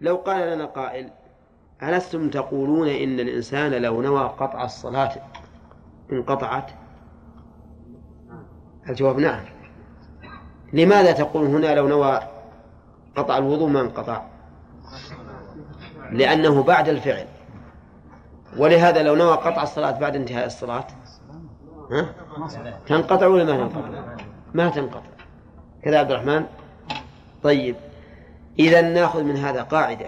لو قال لنا قائل ألستم تقولون إن الإنسان لو نوى قطع الصلاة انقطعت الجواب نعم. لماذا تقول هنا لو نوى قطع الوضوء ما انقطع؟ لأنه بعد الفعل. ولهذا لو نوى قطع الصلاة بعد انتهاء الصلاة ها؟ تنقطع ولا ما تنقطع؟ ما تنقطع. كذا عبد الرحمن؟ طيب. إذا نأخذ من هذا قاعدة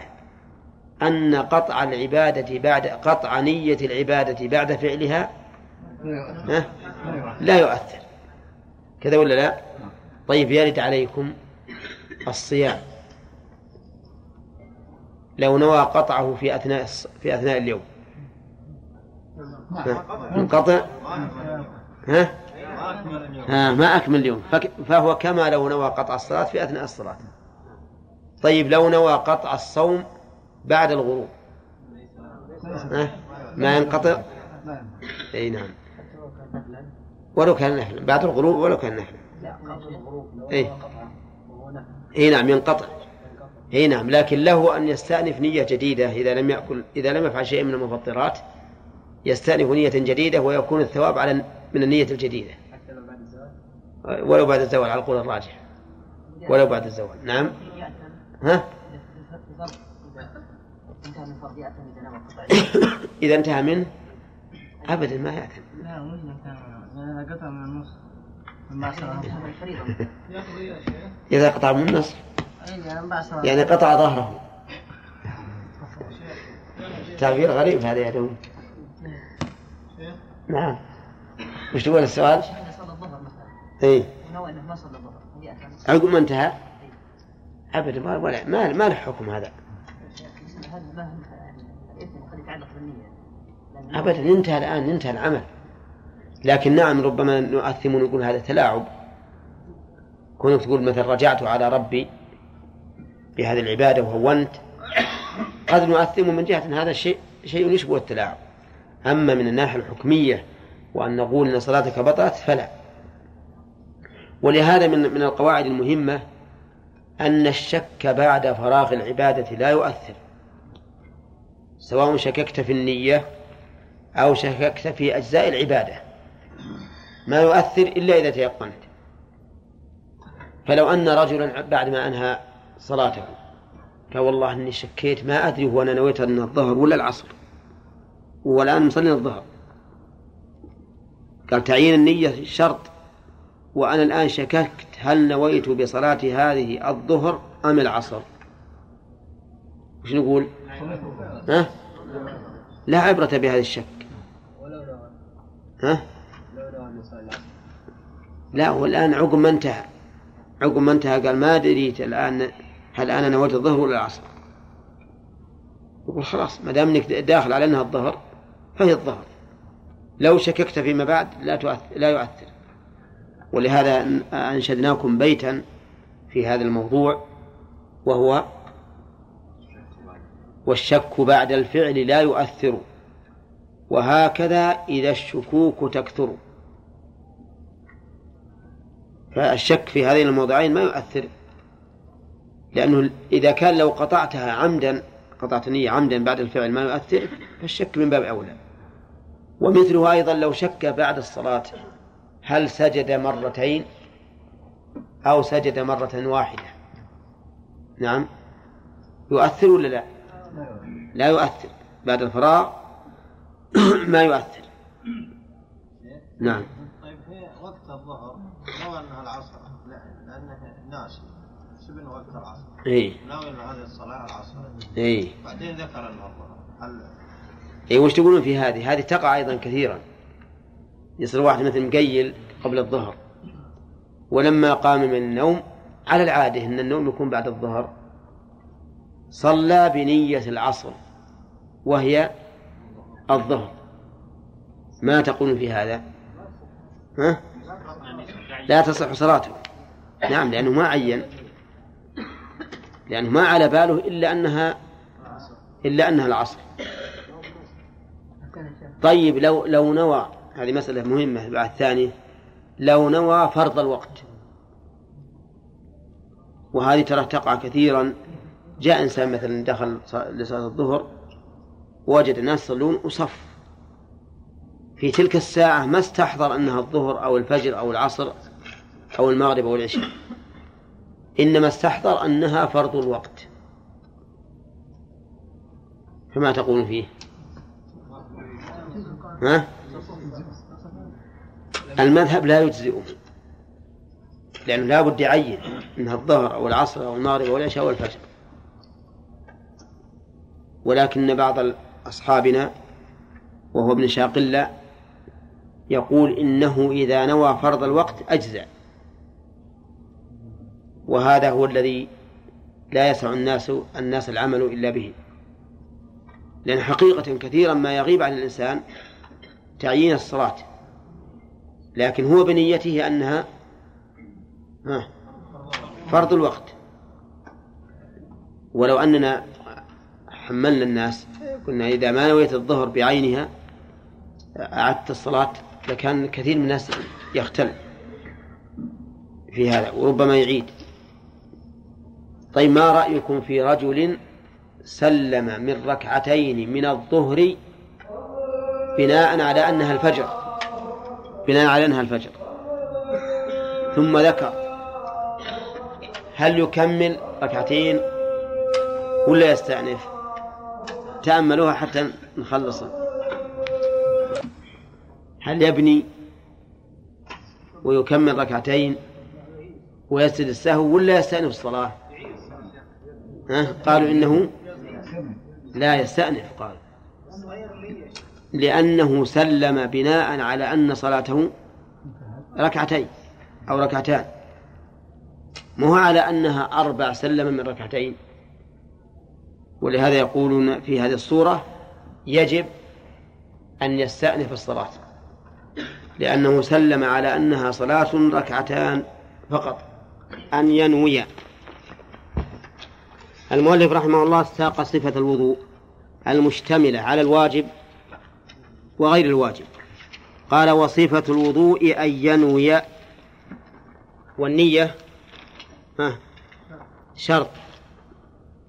أن قطع العبادة بعد قطع نية العبادة بعد فعلها ها؟ لا يؤثر. كذا ولا لا؟ طيب يرد عليكم الصيام. لو نوى قطعه في أثناء في أثناء اليوم. انقطع؟ ها؟ ها ما أكمل اليوم. فهو كما لو نوى قطع الصلاة في أثناء الصلاة. طيب لو نوى قطع الصوم بعد الغروب؟ ما ينقطع؟ أي نعم. ولو كان نحلا بعد الغروب ولو كان نحلا أي. أي نعم ينقطع. أي نعم لكن له أن يستأنف نية جديدة إذا لم يأكل إذا لم يفعل شيء من المفطرات يستأنف نية جديدة ويكون الثواب على من النية الجديدة. ولو بعد الزوال على القول الراجح. ولو بعد الزوال. نعم. ها؟ إذا انتهى منه أبدا ما يأثم لا مش إذا قطع من النص إذا قطع من النص. يعني قطع ظهره. تعبير غريب هذا يا دوم نعم. وش تقول السؤال؟ اي عقب ما انتهى؟ ابدا ما ولا ما ما له حكم هذا. ابدا انتهى الآن انتهى العمل. لكن نعم ربما نؤثم ونقول هذا تلاعب. كونك تقول مثلا رجعت على ربي بهذه العبادة وهونت قد نؤثم من جهة هذا الشيء شيء يشبه التلاعب؟ أما من الناحية الحكمية وأن نقول أن صلاتك بطلت فلا. ولهذا من من القواعد المهمة أن الشك بعد فراغ العبادة لا يؤثر سواء شككت في النية أو شككت في أجزاء العبادة. ما يؤثر إلا إذا تيقنت. فلو أن رجلا بعد ما أنهى صلاته قال والله إني شكيت ما أدري هو أنا نويت أن الظهر ولا العصر والآن مصلي الظهر. قال تعيين النية شرط وأنا الآن شككت هل نويت بصلاة هذه الظهر أم العصر؟ وش نقول؟ ها؟ لا عبرة بهذا الشك. ها؟ لا والآن عقب ما انتهى. عقب ما انتهى قال ما دريت الآن هل أنا نويت الظهر ولا العصر. يقول خلاص ما دام إنك داخل على أنها الظهر فهي الظهر. لو شككت فيما بعد لا تؤثر لا يؤثر. ولهذا أنشدناكم بيتا في هذا الموضوع وهو والشك بعد الفعل لا يؤثر وهكذا إذا الشكوك تكثر. فالشك في هذين الموضعين ما يؤثر لأنه إذا كان لو قطعتها عمدا قطعت النية عمدا بعد الفعل ما يؤثر فالشك من باب أولى. ومثله أيضا لو شك بعد الصلاة. هل سجد مرتين أو سجد مرة واحدة؟ نعم. يؤثر ولا لا؟ لا يؤثر. بعد الفراغ ما يؤثر. نعم. طيب في وقت الظهر لو أنها العصر لأنه ناسي سبن وقت العصر. اي ناوي ان هذه الصلاة العصر. اي بعدين ذكر انه الظهر هل اي وش تقولون في هذه؟ هذه تقع أيضا كثيرا. يصير واحد مثل مقيل قبل الظهر. ولما قام من النوم على العادة أن النوم يكون بعد الظهر صلى بنية العصر وهي الظهر. ما تقول في هذا؟ ها؟ لا تصح صلاته. نعم لأنه ما عين. لأنه ما على باله إلا أنها إلا أنها العصر. طيب لو لو نوى هذه مسألة مهمة. بعد الثانية لو نوى فرض الوقت وهذه ترى تقع كثيرا جاء إنسان مثلا دخل لصلاة الظهر ووجد الناس يصلون وصف. في تلك الساعة ما استحضر أنها الظهر أو الفجر أو العصر أو المغرب أو العشاء. إنما استحضر أنها فرض الوقت. فما تقول فيه؟ ها؟ المذهب لا يجزئه لأنه لا بد يعين أنها الظهر أو العصر أو المغرب أو العشاء أو الفجر ولكن بعض أصحابنا وهو ابن شاقلة يقول إنه إذا نوى فرض الوقت أجزع وهذا هو الذي لا يسع الناس الناس العمل إلا به. لأن حقيقة كثيرا ما يغيب عن الإنسان تعيين الصلاة. لكن هو بنيته أنها فرض الوقت. ولو أننا حملنا الناس قلنا إذا ما نويت الظهر بعينها أعدت الصلاة لكان كثير من الناس يختل في هذا وربما يعيد. طيب ما رأيكم في رجل سلم من ركعتين من الظهر بناء على أنها الفجر؟ بناء على أنها الفجر. ثم ذكر. هل يكمل ركعتين ولا يستأنف؟ تأملوها حتى نخلصها. هل يبني ويكمل ركعتين ويسجد السهو ولا يستأنف الصلاة؟ ها؟ قالوا إنه لا يستأنف قال. لأنه سلم بناء على أن صلاته ركعتين أو ركعتان. مو على أنها أربع سلم من ركعتين. ولهذا يقولون في هذه الصورة يجب أن يستأنف الصلاة. لأنه سلم على أنها صلاة ركعتان فقط. أن ينوي. المؤلف رحمه الله ساق صفة الوضوء المشتملة على الواجب وغير الواجب. قال وصفة الوضوء أن ينوي. والنية؟ ها؟ شرط.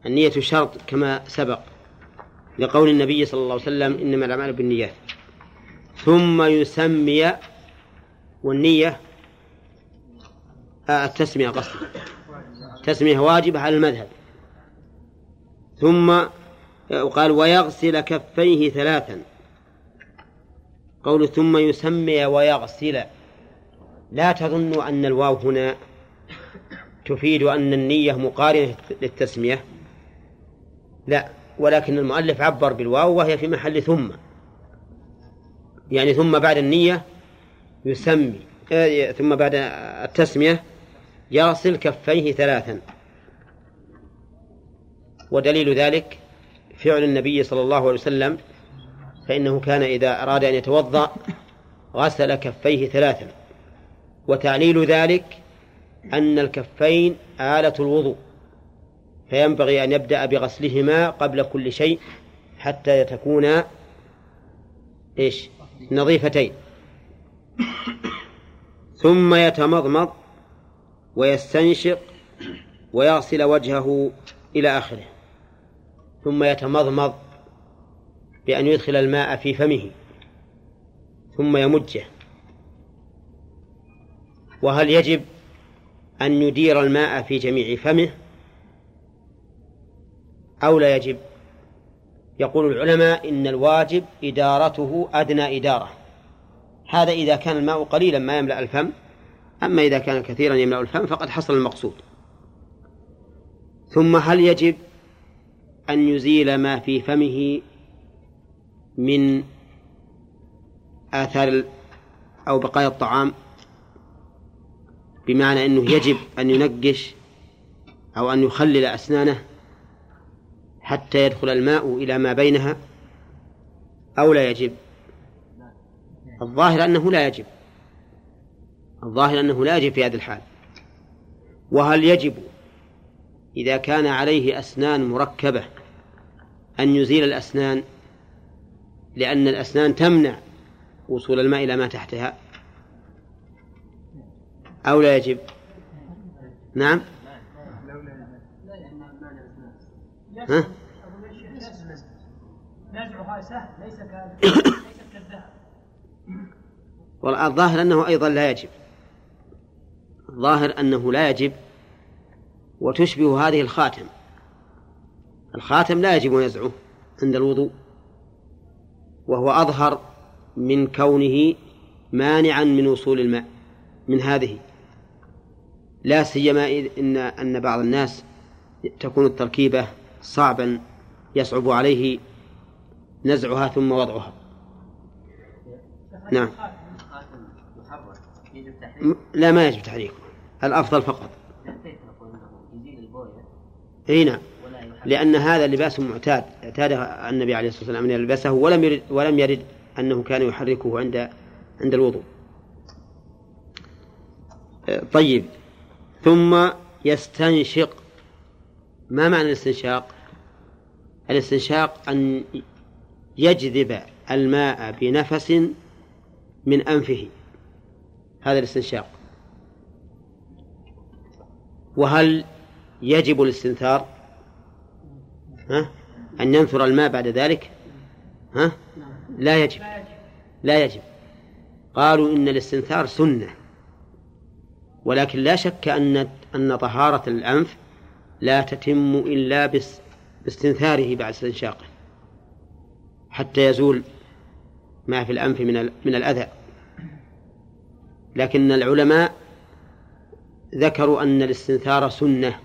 النية شرط كما سبق لقول النبي صلى الله عليه وسلم إنما الأعمال بالنيات. ثم يسمي والنية آه التسمية قصدي. تسمية واجبة على المذهب. ثم وقال ويغسل كفيه ثلاثا. قول ثم يسمي ويغسل. لا تظنوا أن الواو هنا تفيد أن النية مقارنة للتسمية. لا ولكن المؤلف عبر بالواو وهي في محل ثم. يعني ثم بعد النية يسمي آه، ثم بعد التسمية يغسل كفيه ثلاثا. ودليل ذلك فعل النبي صلى الله عليه وسلم فإنه كان إذا أراد أن يتوضأ غسل كفيه ثلاثا. وتعليل ذلك أن الكفين آلة الوضوء فينبغي أن يبدأ بغسلهما قبل كل شيء حتى تكونا إيش؟ نظيفتين. ثم يتمضمض ويستنشق ويغسل وجهه إلى آخره. ثم يتمضمض بأن يدخل الماء في فمه ثم يمجه. وهل يجب أن يدير الماء في جميع فمه؟ أو لا يجب؟ يقول العلماء إن الواجب إدارته أدنى إدارة. هذا إذا كان الماء قليلا ما يملأ الفم أما إذا كان كثيرا يملأ الفم فقد حصل المقصود. ثم هل يجب أن يزيل ما في فمه من آثار أو بقايا الطعام بمعنى أنه يجب أن ينقش أو أن يخلل أسنانه حتى يدخل الماء إلى ما بينها أو لا يجب. الظاهر أنه لا يجب. الظاهر أنه لا يجب في هذه الحال. وهل يجب إذا كان عليه أسنان مركبة أن يزيل الأسنان؟ لأن الأسنان تمنع وصول الماء إلى ما تحتها. أو لا يجب. نعم. ها؟ نزعها سهل ليس كالذهب والظاهر أنه أيضا لا يجب. الظاهر أنه لا يجب وتشبه هذه الخاتم. الخاتم لا يجب نزعه عند الوضوء. وهو أظهر من كونه مانعا من وصول الماء من هذه. لا سيما إن أن بعض الناس تكون التركيبة صعبا يصعب عليه نزعها ثم وضعها. نعم. لا ما يجب تحريكه. الأفضل فقط. إي نعم. لأن هذا لباس معتاد اعتاد النبي عليه الصلاة والسلام أن يلبسه ولم يرد ولم يرد أنه كان يحركه عند عند الوضوء. طيب. ثم يستنشق. ما معنى الاستنشاق؟ الاستنشاق أن يجذب الماء بنفس من أنفه. هذا الاستنشاق. وهل يجب الاستنثار؟ ها؟ أن ينثر الماء بعد ذلك؟ ها؟ لا يجب. لا يجب. قالوا إن الاستنثار سنة. ولكن لا شك أن أن طهارة الأنف لا تتم إلا باستنثاره بعد استنشاقه. حتى يزول ما في الأنف من من الأذى. لكن العلماء ذكروا أن الاستنثار سنة.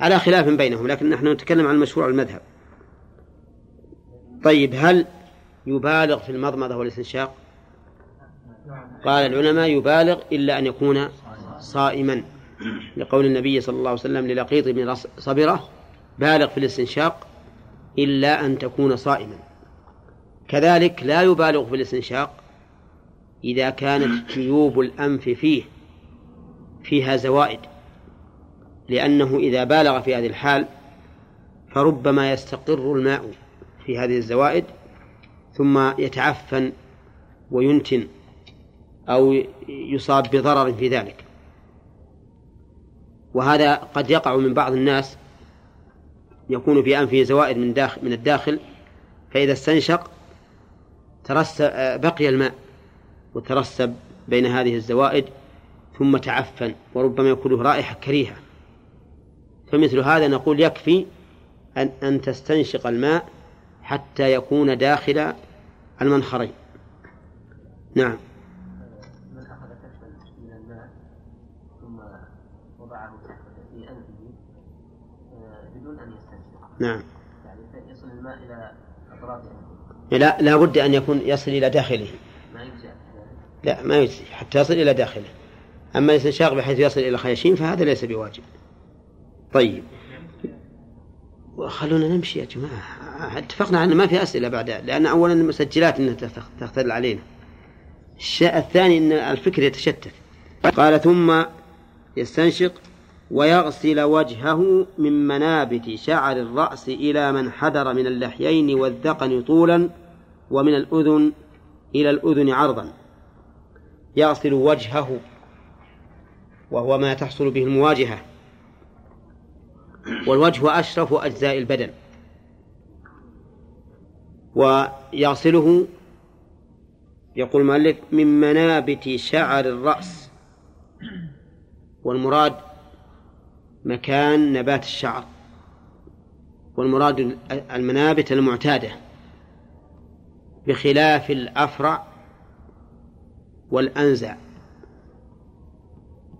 على خلاف بينهم لكن نحن نتكلم عن مشروع المذهب. طيب هل يبالغ في المضمضة والاستنشاق؟ قال العلماء يبالغ إلا أن يكون صائما. لقول النبي صلى الله عليه وسلم للقيط بن صبرة بالغ في الاستنشاق إلا أن تكون صائما. كذلك لا يبالغ في الاستنشاق إذا كانت جيوب الأنف فيه فيها زوائد. لأنه إذا بالغ في هذه الحال فربما يستقر الماء في هذه الزوائد ثم يتعفن وينتن أو يصاب بضرر في ذلك. وهذا قد يقع من بعض الناس يكون في أنفه زوائد من داخل من الداخل فإذا استنشق ترسب بقي الماء وترسب بين هذه الزوائد ثم تعفن وربما يكون له رائحة كريهة. فمثل هذا نقول يكفي أن أن تستنشق الماء حتى يكون داخل المنخرين. نعم. من أخذ كفا من الماء ثم وضعه في أنفه آه، بدون أن يستنشق. نعم. يعني يصل الماء إلى أطراف أنفه. لا لا بد أن يكون يصل إلى داخله. ما يجزي لا ما يجزي حتى يصل إلى داخله. أما الاستنشاق بحيث يصل إلى الخياشيم فهذا ليس بواجب. طيب. خلونا نمشي يا جماعة. اتفقنا على ما في أسئلة بعد لأن أولا المسجلات أنها تختل علينا. الشيء الثاني أن الفكر يتشتت. قال ثم يستنشق ويغسل وجهه من منابت شعر الرأس إلى من حدر من اللحيين والذقن طولا ومن الأذن إلى الأذن عرضا. يغسل وجهه وهو ما تحصل به المواجهة. والوجه أشرف أجزاء البدن. ويغسله يقول المؤلف من منابت شعر الرأس. والمراد مكان نبات الشعر. والمراد المنابت المعتادة. بخلاف الأفرع والأنزع.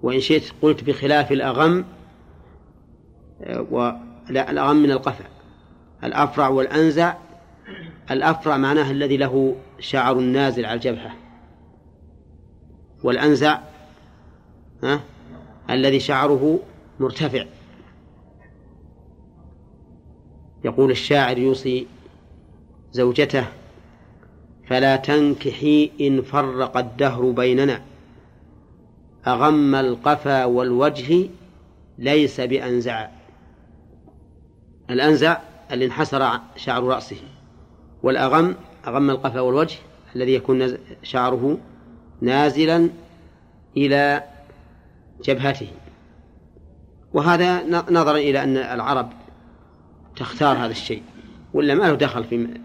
وإن شئت قلت بخلاف الأغم و لا الأغم من القفع. الأفرع والأنزع. الأفرع معناه الذي له شعر نازل على الجبهة. والأنزع ها الذي شعره مرتفع. يقول الشاعر يوصي زوجته فلا تنكحي إن فرق الدهر بيننا. أغم القفا والوجه ليس بأنزع. الأنزع اللي انحسر شعر رأسه والأغم أغم القفا والوجه الذي يكون شعره نازلا إلى جبهته. وهذا نظرا إلى أن العرب تختار هذا الشيء ولا ما له دخل في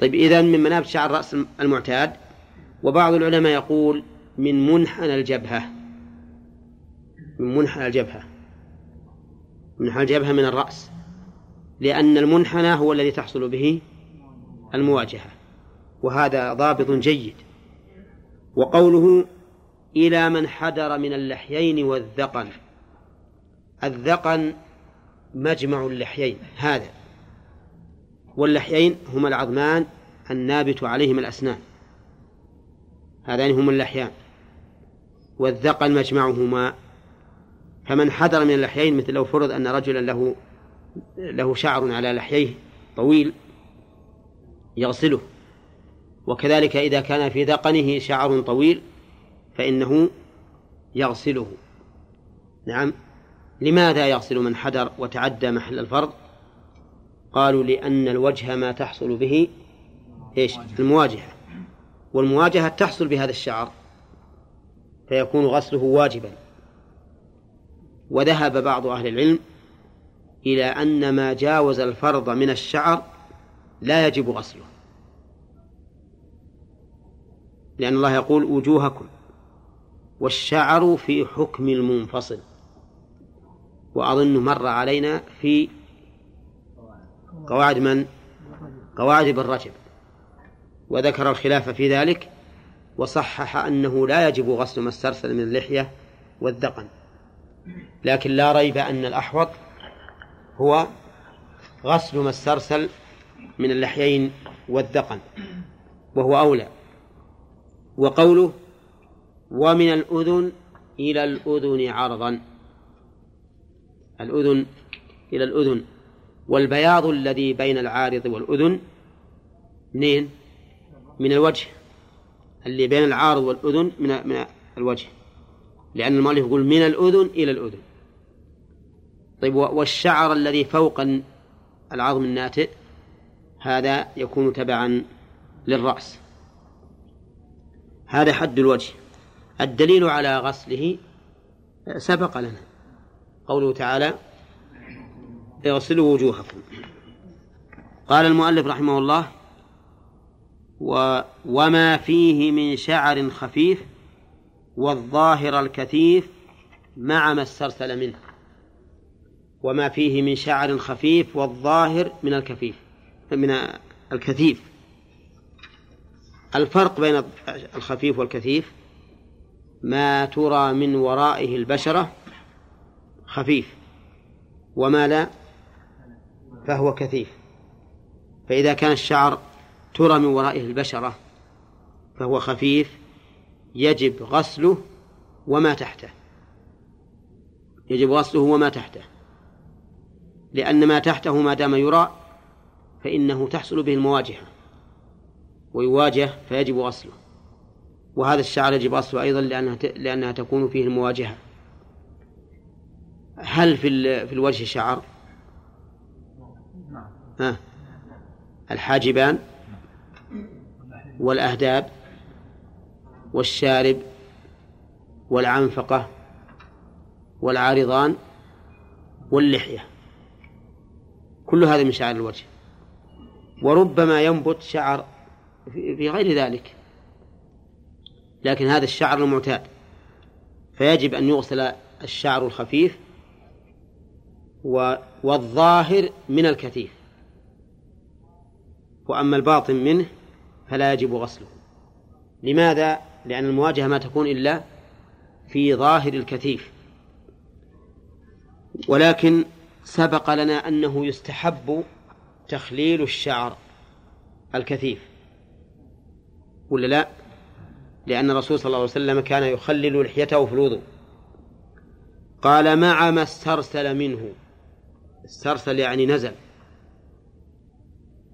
طيب إذا من منابت شعر الرأس المعتاد وبعض العلماء يقول من منحنى الجبهة من منحنى الجبهة منحنى الجبهة من الرأس. لأن المنحنى هو الذي تحصل به المواجهة وهذا ضابط جيد. وقوله إلى من حدر من اللحيين والذقن الذقن مجمع اللحيين هذا واللحيين هما العظمان النابت عليهما الأسنان هذان هما اللحيان والذقن مجمعهما. فمن حذر من اللحيين مثل لو فرض أن رجلا له له شعر على لحييه طويل يغسله. وكذلك إذا كان في ذقنه شعر طويل فإنه يغسله. نعم. لماذا يغسل من حدر وتعدى محل الفرض؟ قالوا لأن الوجه ما تحصل به إيش؟ المواجهة. والمواجهة تحصل بهذا الشعر فيكون غسله واجبا. وذهب بعض أهل العلم إلى أن ما جاوز الفرض من الشعر لا يجب غسله. لأن الله يقول وجوهكم والشعر في حكم المنفصل. وأظن مر علينا في قواعد من؟ قواعد ابن رجب. وذكر الخلاف في ذلك وصحح أنه لا يجب غسل ما استرسل من اللحية والذقن. لكن لا ريب أن الأحوط هو غسل ما استرسل من اللحيين والذقن وهو أولى. وقوله ومن الأذن إلى الأذن عرضا. الأذن إلى الأذن. والبياض الذي بين العارض والأذن منين؟ من الوجه. اللي بين العارض والأذن من من الوجه. لأن المؤلف يقول من الأذن إلى الأذن. طيب والشعر الذي فوق العظم الناتئ هذا يكون تبعا للرأس. هذا حد الوجه. الدليل على غسله سبق لنا. قوله تعالى اغسلوا وجوهكم. قال المؤلف رحمه الله و وما فيه من شعر خفيف والظاهر الكثيف مع ما استرسل منه. وما فيه من شعر خفيف والظاهر من الكفيف من الكثيف. الفرق بين الخفيف والكثيف ما ترى من ورائه البشرة خفيف وما لا فهو كثيف. فإذا كان الشعر ترى من ورائه البشرة فهو خفيف يجب غسله وما تحته. يجب غسله وما تحته. لأن ما تحته ما دام يرى فإنه تحصل به المواجهة ويواجه فيجب غسله وهذا الشعر يجب غسله أيضا لأنها لأنها تكون فيه المواجهة. هل في في الوجه شعر؟ ها؟ الحاجبان والأهداب والشارب والعنفقة والعارضان واللحية. كل هذا من شعر الوجه. وربما ينبت شعر في غير ذلك. لكن هذا الشعر المعتاد. فيجب أن يغسل الشعر الخفيف والظاهر من الكثيف. وأما الباطن منه فلا يجب غسله. لماذا؟ لأن المواجهة ما تكون إلا في ظاهر الكثيف. ولكن سبق لنا أنه يستحب تخليل الشعر الكثيف ولا لا؟ لأن الرسول صلى الله عليه وسلم كان يخلل لحيته في الوضوء. قال مع ما استرسل منه. استرسل يعني نزل.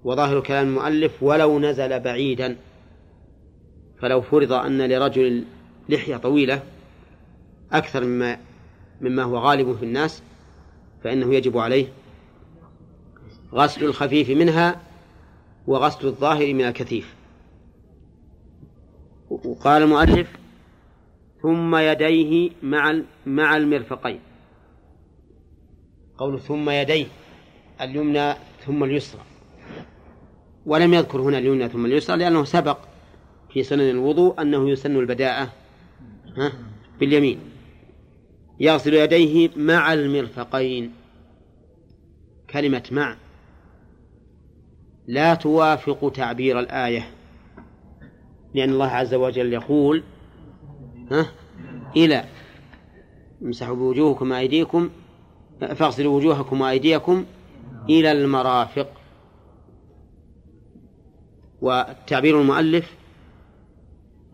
وظاهر كلام المؤلف ولو نزل بعيدا. فلو فرض أن لرجل لحية طويلة أكثر مما مما هو غالب في الناس فإنه يجب عليه غسل الخفيف منها وغسل الظاهر من الكثيف. وقال المؤلف ثم يديه مع مع المرفقين. قول ثم يديه اليمنى ثم اليسرى. ولم يذكر هنا اليمنى ثم اليسرى لأنه سبق في سنن الوضوء أنه يسن البداءة باليمين. يغسل يديه مع المرفقين. كلمة مع لا توافق تعبير الآية لأن الله عز وجل يقول ها؟ إلى امسحوا بوجوهكم وأيديكم فاغسلوا وجوهكم وأيديكم إلى المرافق. وتعبير المؤلف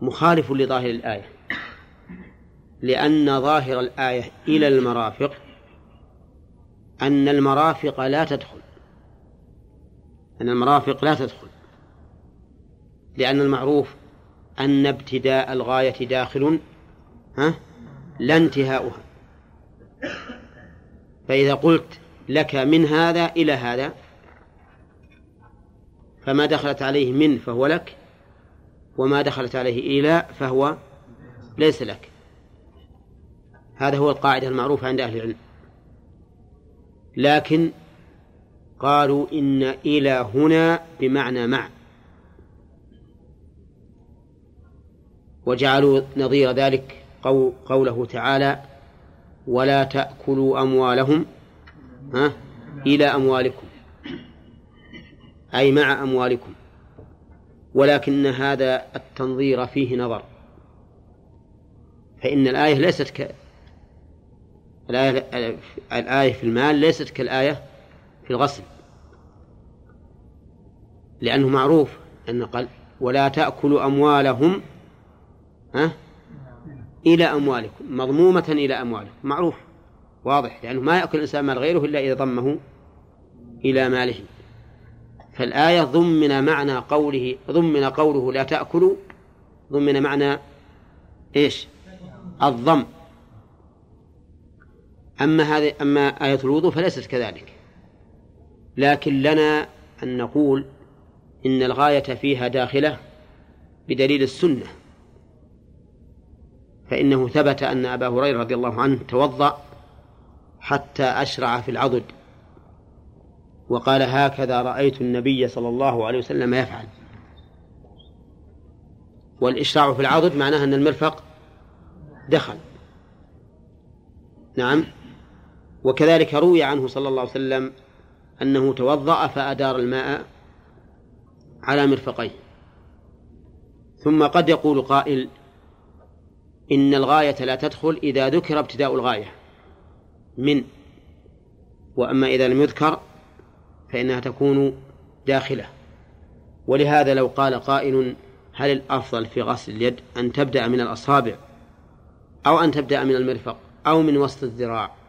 مخالف لظاهر الآية. لأن ظاهر الآية إلى المرافق أن المرافق لا تدخل. أن المرافق لا تدخل. لأن المعروف أن ابتداء الغاية داخل ها؟ لا انتهاؤها. فإذا قلت لك من هذا إلى هذا فما دخلت عليه من فهو لك وما دخلت عليه إلى فهو ليس لك. هذا هو القاعدة المعروفة عند أهل العلم. لكن قالوا إن إلى هنا بمعنى مع. وجعلوا نظير ذلك قوله تعالى ولا تأكلوا أموالهم ها إلى أموالكم. أي مع أموالكم. ولكن هذا التنظير فيه نظر. فإن الآية ليست الآية الآية في المال ليست كالآية في الغسل. لأنه معروف أن قال ولا تأكلوا أموالهم ها؟ إلى أموالكم مضمومة إلى أموالكم. معروف واضح لأنه ما يأكل الإنسان مال غيره إلا إذا ضمه إلى ماله. فالآية ضمن معنى قوله ضمن قوله لا تأكلوا ضمن معنى إيش؟ الضم. أما هذه أما آية الوضوء فليست كذلك. لكن لنا أن نقول إن الغاية فيها داخلة بدليل السنة. فإنه ثبت أن أبا هريرة رضي الله عنه توضأ حتى أشرع في العضد وقال هكذا رأيت النبي صلى الله عليه وسلم يفعل. والإشراع في العضد معناه أن المرفق دخل. نعم؟ وكذلك روي عنه صلى الله عليه وسلم أنه توضأ فأدار الماء على مرفقيه. ثم قد يقول قائل إن الغاية لا تدخل إذا ذكر ابتداء الغاية من وأما إذا لم يذكر فإنها تكون داخلة. ولهذا لو قال قائل هل الأفضل في غسل اليد أن تبدأ من الأصابع أو أن تبدأ من المرفق أو من وسط الذراع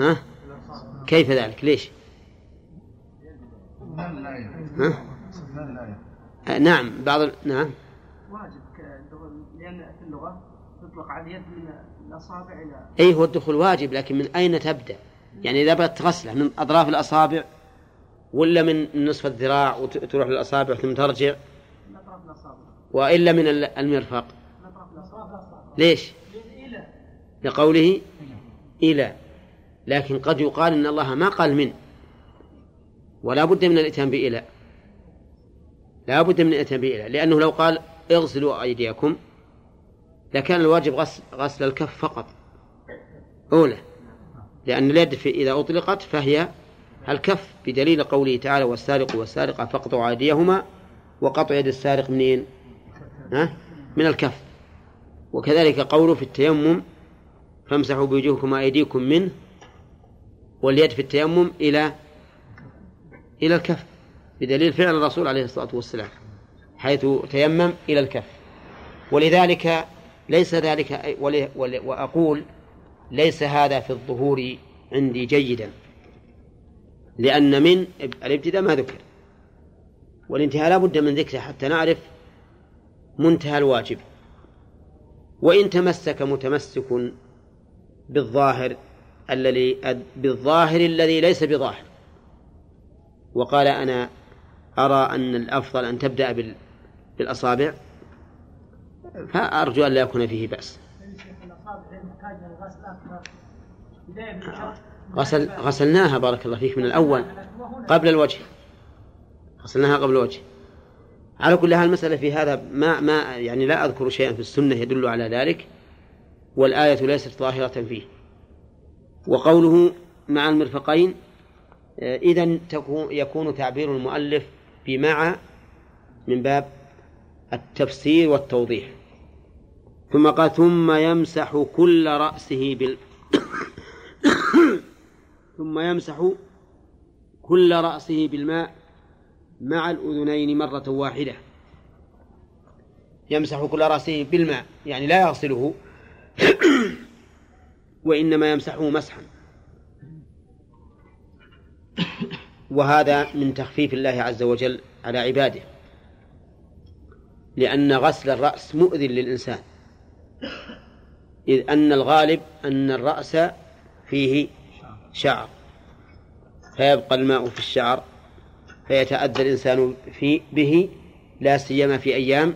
ها؟ كيف ذلك؟ ليش؟ ها؟ نعم بعض نعم. واجب لأن في اللغة تطلق على اليد من الأصابع إلى أي هو الدخول واجب لكن من أين تبدأ؟ يعني إذا بدأت تغسله من أطراف الأصابع ولا من نصف الذراع وتروح للأصابع ثم ترجع؟ من أطراف الأصابع وإلا من المرفق. من أطراف الأصابع ليش؟ لقوله إلى. لكن قد يقال إن الله ما قال من. ولا بد من الإتيان بإلى لا بد من الإتيان بإلى لأنه لو قال اغسلوا أيديكم لكان الواجب غسل, غسل الكف فقط. أولى. لأن اليد إذا أطلقت فهي الكف بدليل قوله تعالى والسارق والسارقة فاقطعوا أيديهما وقطع يد السارق منين؟ ها؟ من الكف. وكذلك قوله في التيمم فامسحوا بوجوهكم وأيديكم منه واليد في التيمم إلى إلى الكف بدليل فعل الرسول عليه الصلاة والسلام حيث تيمم إلى الكف. ولذلك ليس ذلك وأقول ليس هذا في الظهور عندي جيدا لأن من الابتداء ما ذكر. والانتهاء لا بد من ذكره حتى نعرف منتهى الواجب. وإن تمسك متمسك بالظاهر الذي بالظاهر الذي ليس بظاهر. وقال أنا أرى أن الأفضل أن تبدأ بالأصابع فأرجو أن لا يكون فيه بأس. غسل غسلناها بارك الله فيك من الأول قبل الوجه. غسلناها قبل الوجه. على كل حال المسألة في هذا ما ما يعني لا أذكر شيئا في السنة يدل على ذلك والآية ليست ظاهرة فيه. وقوله مع المرفقين إذا يكون تعبير المؤلف بمع من باب التفسير والتوضيح. ثم قال ثم يمسح كل رأسه بال ثم يمسح كل رأسه بالماء مع الأذنين مرة واحدة. يمسح كل رأسه بالماء يعني لا يغسله. وإنما يمسحه مسحا. وهذا من تخفيف الله عز وجل على عباده. لأن غسل الرأس مؤذن للإنسان. إذ أن الغالب أن الرأس فيه شعر. فيبقى الماء في الشعر. فيتأذى الإنسان في به لا سيما في أيام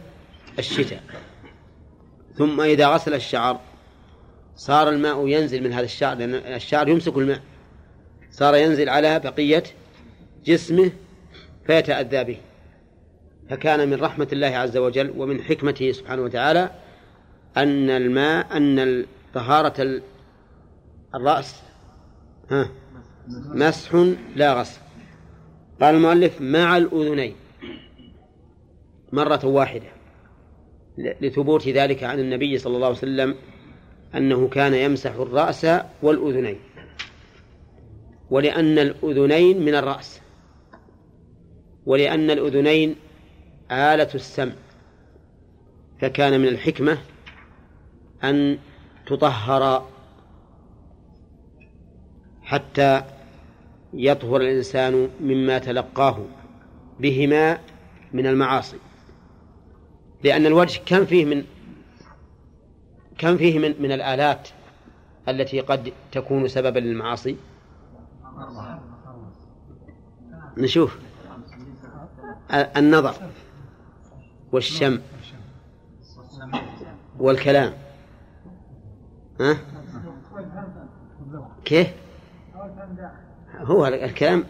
الشتاء. ثم إذا غسل الشعر صار الماء ينزل من هذا الشعر لأن الشعر يمسك الماء. صار ينزل على بقية جسمه فيتأذى به. فكان من رحمة الله عز وجل ومن حكمته سبحانه وتعالى أن الماء أن طهارة الرأس ها مسح لا غسل قال المؤلف مع الأذنين مرة واحدة لثبوت ذلك عن النبي صلى الله عليه وسلم أنه كان يمسح الرأس والأذنين. ولأن الأذنين من الرأس. ولأن الأذنين آلة السمع. فكان من الحكمة أن تطهر حتى يطهر الإنسان مما تلقاه بهما من المعاصي. لأن الوجه كم فيه من كم فيه من من الآلات التي قد تكون سببا للمعاصي نشوف النظر والشم والكلام ها؟ كيف؟ هو الكلام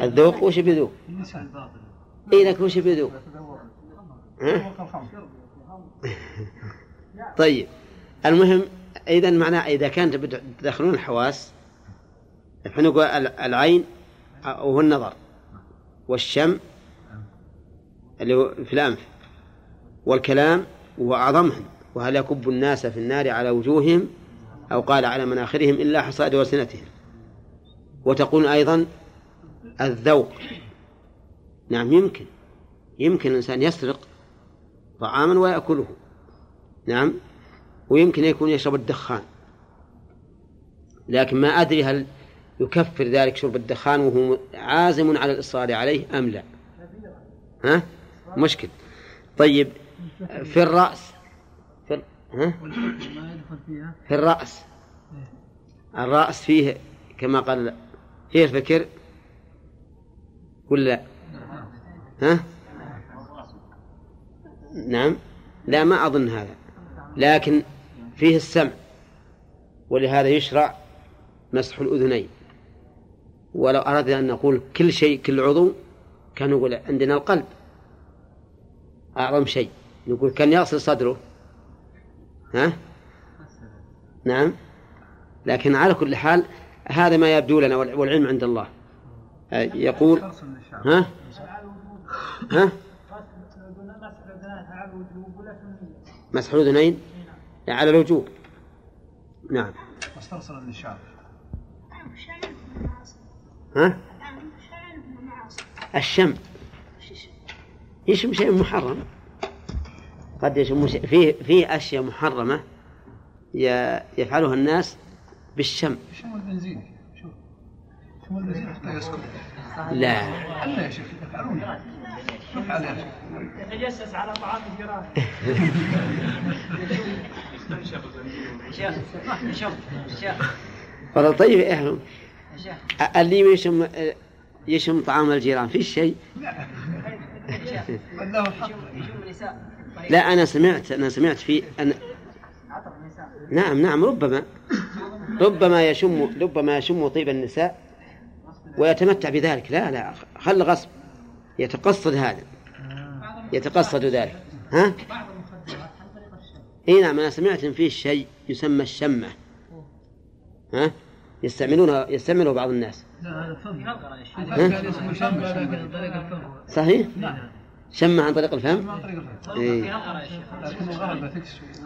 الذوق وش بيذوق؟ اي لك وش بيذوق؟ طيب. المهم اذا معناه إذا كانت تدخلون الحواس إحنا نقول العين وهو النظر والشم اللي هو في الأنف والكلام وهو أعظمهم. وهل يكب الناس في النار على وجوههم أو قال على مناخرهم إلا حصائد ألسنتهم وتقول أيضا الذوق. نعم يمكن. يمكن الإنسان يسرق طعاما ويأكله. نعم. ويمكن يكون يشرب الدخان. لكن ما أدري هل يكفر ذلك شرب الدخان وهو عازم على الإصرار عليه أم لا. ها؟ مشكل. طيب في الرأس. في, ها؟ في الرأس. الرأس فيه كما قال فيه الفكر ولا؟ ها؟ نعم. لا ما أظن هذا. لكن فيه السمع ولهذا يشرع مسح الأذنين. ولو أردنا أن نقول كل شيء كل عضو كان نقول عندنا القلب. أعظم شيء. نقول كان يغسل صدره. ها؟ نعم. لكن على كل حال هذا ما يبدو لنا والعلم عند الله. يقول ها؟ ها؟ مسح الأذنين؟ على الوجوب نعم. واسترسل للشعر ها؟ الشم. يشم شيء محرم؟ قد يشم شيء فيه فيه أشياء محرمة يفعلها الناس بالشم. شم البنزين. شوف شم البنزين حتى يسكت. لا. لا يا شيخ يفعلون يفعل يا شيخ؟ يتجسس على طعام الجيران. والله طيب إيه اللي يشم يشم طعام الجيران في شيء. لا أنا سمعت أنا سمعت في أن نعم نعم ربما. ربما يشم ربما يشم طيب النساء ويتمتع بذلك. لا لا خل غصب. يتقصد هذا. يتقصد ذلك. ها؟ اي نعم أنا سمعت إن فيه شيء يسمى الشمة. ها؟ يستعملونه يستعمله بعض الناس. صحيح؟ شمة عن طريق الفم؟ إيه.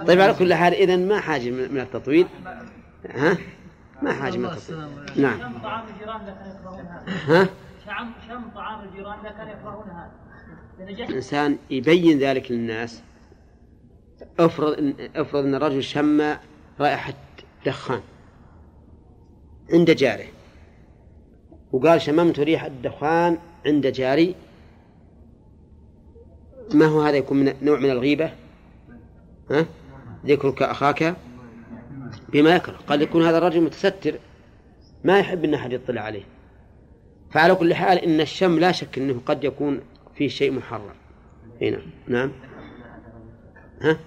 طيب على كل حال اذا ما حاجة من التطويل؟ ها؟ ما حاجة من التطويل. نعم. شم طعام الجيران لكن يكرهون هذا. ها؟ شم طعام الجيران لكن يكرهون هذا. لنجح الإنسان يبين ذلك للناس. افرض إن افرض أن الرجل شم رائحة دخان عند جاره. وقال شممت ريح الدخان عند جاري. ما هو هذا يكون من نوع من الغيبة؟ ها؟ ذكرك أخاك بما يكره. قد يكون هذا الرجل متستر. ما يحب أن أحد يطلع عليه. فعلى كل حال إن الشم لا شك أنه قد يكون فيه شيء محرم. هنا نعم. ها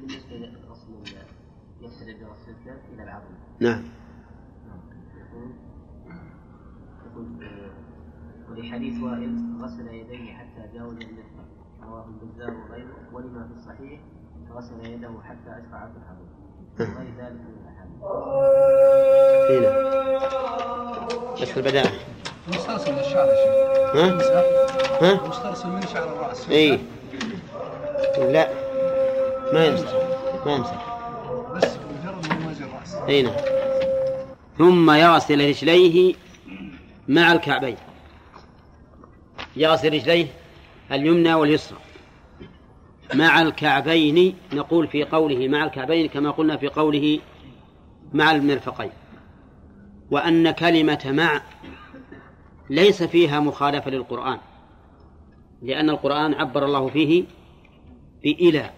بالنسبة لغسل يبتدئ بغسل الدم إلى العظم نعم. يقول يقول آه، ولحديث وائل غسل يديه حتى جاوز المرفق رواه البزار وغيره. ولما في الصحيح غسل يده حتى أشرع في الحضور وغير ذلك من الأحاديث. هنا بس البداءة مسترسل من الشعر يا شيخ. ها؟ ها؟ مسترسل من شعر الرأس. اي لا. ما يمسح. ما يمسح. إي نعم. ثم يغسل رجليه مع الكعبين. يغسل رجليه اليمنى واليسرى. مع الكعبين نقول في قوله مع الكعبين كما قلنا في قوله مع المرفقين. وأن كلمة مع ليس فيها مخالفة للقرآن. لأن القرآن عبر الله فيه بإلى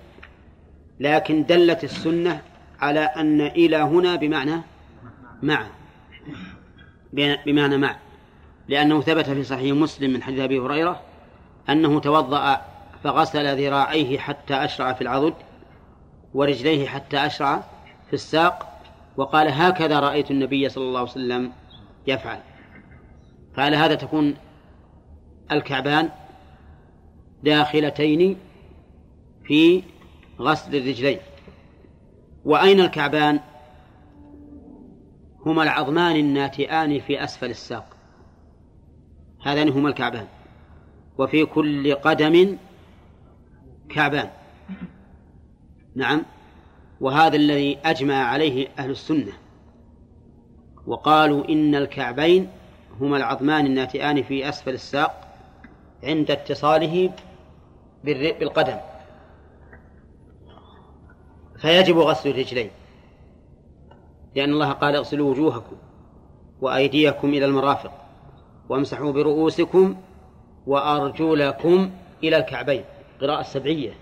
لكن دلت السنة على أن إلى هنا بمعنى مع. بمعنى مع. لأنه ثبت في صحيح مسلم من حديث أبي هريرة أنه توضأ فغسل ذراعيه حتى أشرع في العضد ورجليه حتى أشرع في الساق وقال هكذا رأيت النبي صلى الله عليه وسلم يفعل. فعلى هذا تكون الكعبان داخلتين في غسل الرجلين. وأين الكعبان؟ هما العظمان الناتئان في أسفل الساق. هذان هما الكعبان. وفي كل قدم كعبان. نعم. وهذا الذي أجمع عليه أهل السنة. وقالوا إن الكعبين هما العظمان الناتئان في أسفل الساق عند اتصاله بالقدم. فيجب غسل الرجلين لأن الله قال اغسلوا وجوهكم وأيديكم إلى المرافق وامسحوا برؤوسكم وأرجلكم إلى الكعبين. قراءة سبعية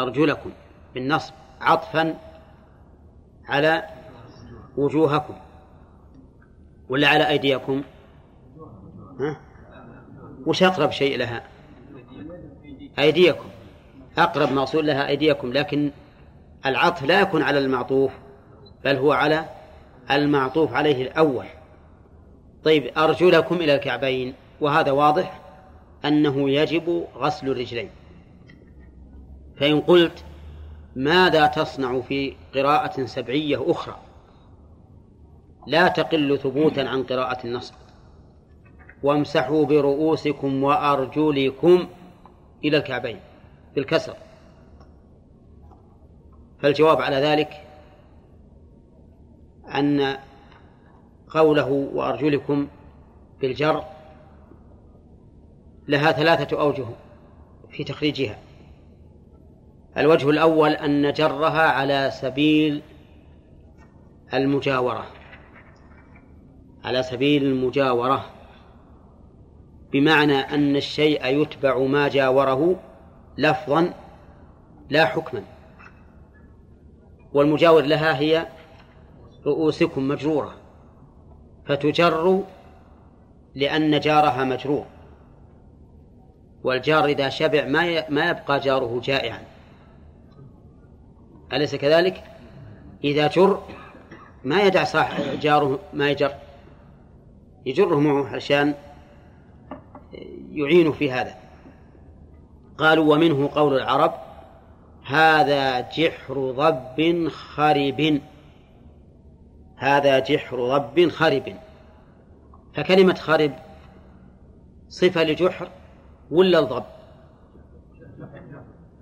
أرجلكم بالنصب عطفا على وجوهكم ولا على أيديكم؟ ها؟ وش أقرب شيء لها؟ أيديكم. أقرب موصول لها أيديكم لكن العطف لا يكون على المعطوف بل هو على المعطوف عليه الأول. طيب أرجلكم إلى الكعبين وهذا واضح أنه يجب غسل الرجلين. فإن قلت ماذا تصنع في قراءة سبعية أخرى؟ لا تقل ثبوتا عن قراءة النصب. وامسحوا برؤوسكم وأرجلكم إلى الكعبين بالكسر. فالجواب على ذلك أن قوله وأرجلكم بالجر لها ثلاثة أوجه في تخريجها. الوجه الأول أن جرها على سبيل المجاورة على سبيل المجاورة بمعنى أن الشيء يتبع ما جاوره لفظا لا حكما. والمجاور لها هي رؤوسكم مجرورة فتجر لأن جارها مجرور والجار إذا شبع ما ما يبقى جاره جائعا أليس كذلك؟ إذا جر ما يدع صاح جاره ما يجر يجره معه عشان يعينه في هذا قالوا ومنه قول العرب هذا جحر ضب خرب. هذا جحر ضب خرب. فكلمة خرب صفة لجحر ولا الضب؟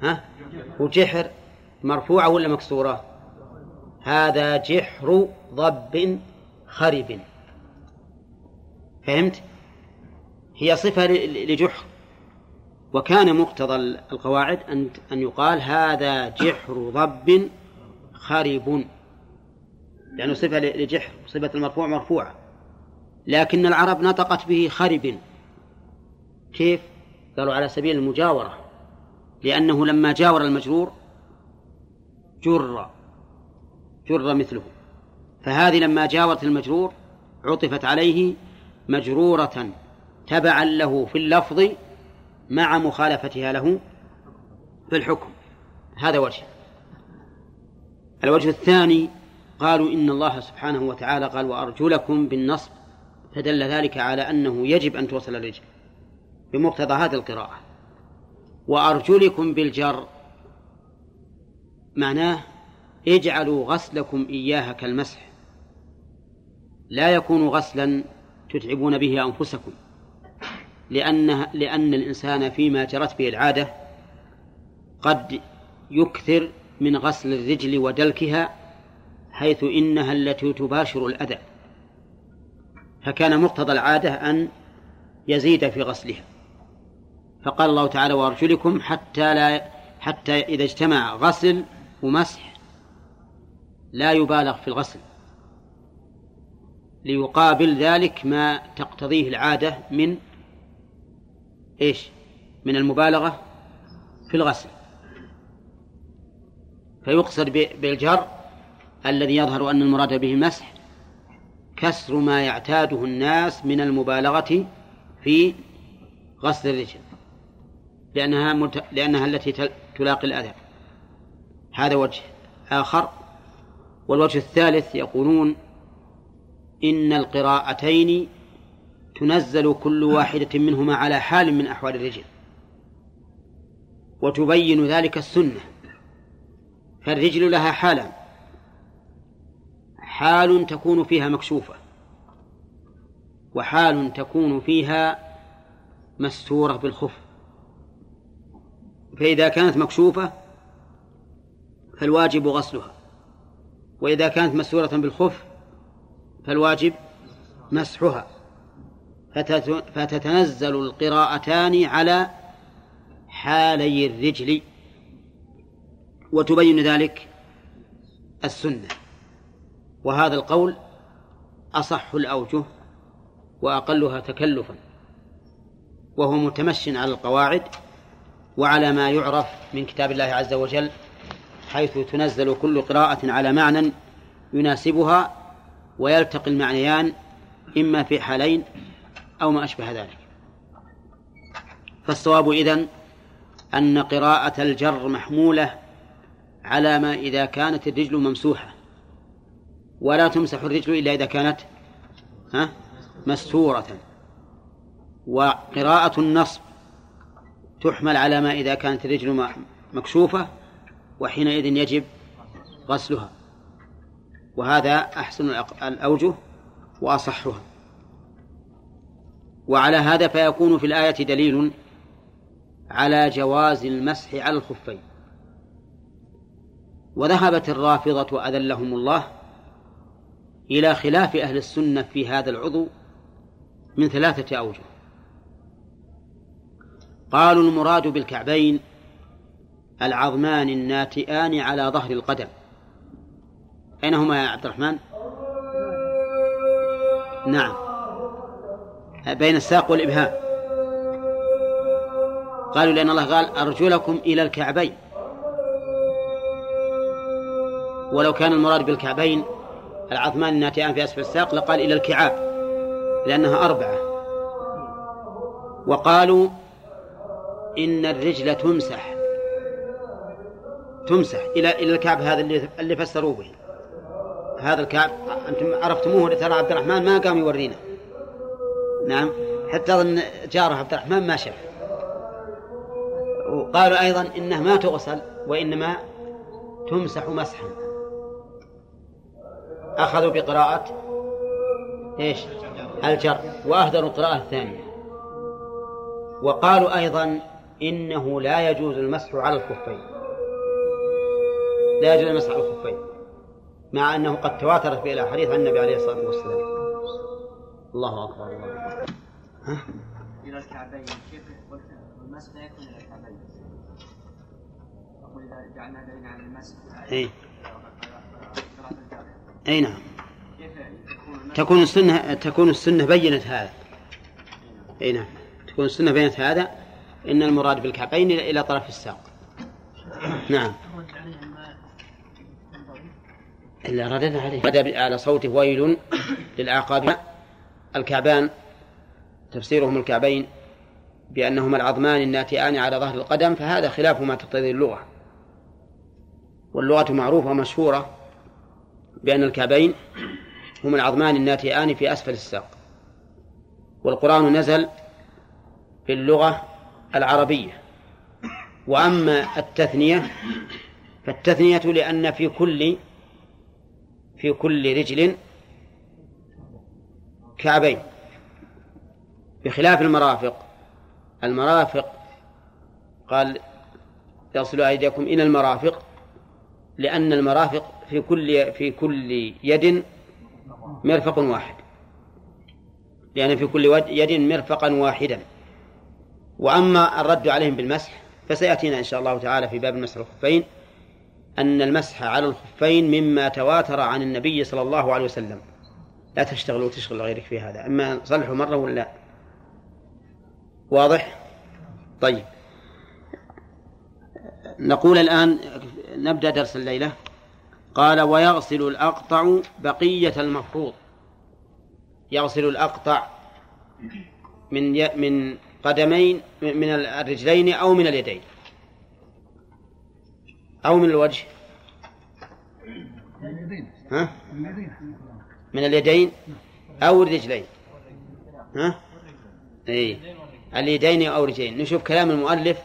ها؟ وجحر مرفوعة ولا مكسورة؟ هذا جحر ضب خرب. فهمت؟ هي صفة لجحر. وكان مقتضى القواعد أن أن يقال هذا جحر ضب خرب. لأنه صفة لجحر صفة المرفوع مرفوعة. لكن العرب نطقت به خرب. كيف؟ قالوا على سبيل المجاورة. لأنه لما جاور المجرور جر جر مثله. فهذه لما جاورت المجرور عطفت عليه مجرورة تبعا له في اللفظ مع مخالفتها له في الحكم. هذا وجه. الوجه الثاني قالوا إن الله سبحانه وتعالى قال وأرجلكم بالنصب. فدل ذلك على أنه يجب أن توصل الرجل بمقتضى هذه القراءة. وأرجلكم بالجر. معناه اجعلوا غسلكم إياها كالمسح. لا يكون غسلا تتعبون به أنفسكم. لأن لأن الإنسان فيما جرت به العادة قد يكثر من غسل الرجل ودلكها حيث إنها التي تباشر الأذى. فكان مقتضى العادة أن يزيد في غسلها. فقال الله تعالى وأرجلكم حتى لا حتى إذا اجتمع غسل ومسح لا يبالغ في الغسل ليقابل ذلك ما تقتضيه العادة من إيش؟ من المبالغة في الغسل. فيقصد بالجر الذي يظهر أن المراد به المسح كسر ما يعتاده الناس من المبالغة في غسل الرجل لأنها مت... لأنها التي تلاقي الأذى. هذا وجه آخر. والوجه الثالث يقولون إن القراءتين تنزل كل واحدة منهما على حال من أحوال الرجل وتبين ذلك السنة. فالرجل لها حالان حال تكون فيها مكشوفة وحال تكون فيها مستورة بالخف. فإذا كانت مكشوفة فالواجب غسلها وإذا كانت مستورة بالخف فالواجب مسحها. فتتنزل القراءتان على حالي الرجل وتبين ذلك السنة. وهذا القول أصح الأوجه وأقلها تكلفا وهو متمش على القواعد وعلى ما يعرف من كتاب الله عز وجل حيث تنزل كل قراءة على معنى يناسبها ويلتقي المعنيان إما في حالين أو ما أشبه ذلك. فالصواب إذن أن قراءة الجر محمولة على ما إذا كانت الرجل ممسوحة. ولا تمسح الرجل إلا إذا كانت ها مستورة. وقراءة النصب تحمل على ما إذا كانت الرجل مكشوفة وحينئذ يجب غسلها. وهذا أحسن الأوجه وأصحها. وعلى هذا فيكون في الآية دليل على جواز المسح على الخفين. وذهبت الرافضة أذلهم الله إلى خلاف أهل السنة في هذا العضو من ثلاثة أوجه. قالوا المراد بالكعبين العظمان الناتئان على ظهر القدم. أين هما يا عبد الرحمن؟ نعم. بين الساق والإبهام. قالوا لأن الله قال أرجلكم إلى الكعبين. ولو كان المراد بالكعبين العظمان الناتئان في أسفل الساق لقال إلى الكعاب لأنها أربعة. وقالوا إن الرجل تمسح. تمسح. إلى إلى الكعب هذا اللي اللي فسروا به هذا الكعب أنتم عرفتموه ترى عبد الرحمن ما قام يورينا. نعم. حتى أظن جاره عبد الرحمن ما شاف. وقالوا أيضا إنه ما تغسل وإنما تمسح مسحا. أخذوا بقراءة إيش؟ الجر وأهدروا القراءة الثانية. وقالوا أيضا إنه لا يجوز المسح على الخفين. لا يجوز المسح على الخفين مع أنه قد تواترت به الأحاديث عن النبي عليه الصلاة والسلام. الله أكبر الله أكبر. ها؟ إلى الكعبين. كيف قلت؟ المسح لا يكون إلى الكعبين. أقول إذا جعلنا دليل على المسح إيه. الجر أي نعم. كيف تكون السنة تكون السنة بينت هذا. أي نعم. تكون السنة بينت هذا. إن المراد بالكعبين إلى إلى طرف الساق. نعم. إلا رددنا عليه. بدا على صوته ويل للأعقاب. الكعبان تفسيرهم الكعبين بأنهما العظمان الناتئان على ظهر القدم فهذا خلاف ما تقتضي اللغة. واللغة معروفة ومشهورة بأن الكعبين هما العظمان الناتئان في أسفل الساق. والقرآن نزل في اللغة العربية. وأما التثنية فالتثنية لأن في كل في كل رجل كعبين بخلاف المرافق. المرافق قال تصلوا أيديكم إلى المرافق لأن المرافق في كل في كل يد مرفق واحد. لأن في كل يد مرفقا واحدا. وأما الرد عليهم بالمسح فسيأتينا إن شاء الله تعالى في باب المسح الخفين أن المسح على الخفين مما تواتر عن النبي صلى الله عليه وسلم. لا تشتغلوا وتشغل غيرك في هذا. إما صلحوا مرة ولا واضح؟ طيب. نقول الآن نبدأ درس الليلة. قال ويغسل الأقطع بقية المفروض. يغسل الأقطع من. من قدمين من الرجلين أو من اليدين. أو من الوجه. ها؟ من اليدين أو الرجلين. ها؟ إيه. اليدين أو الرجلين. نشوف كلام المؤلف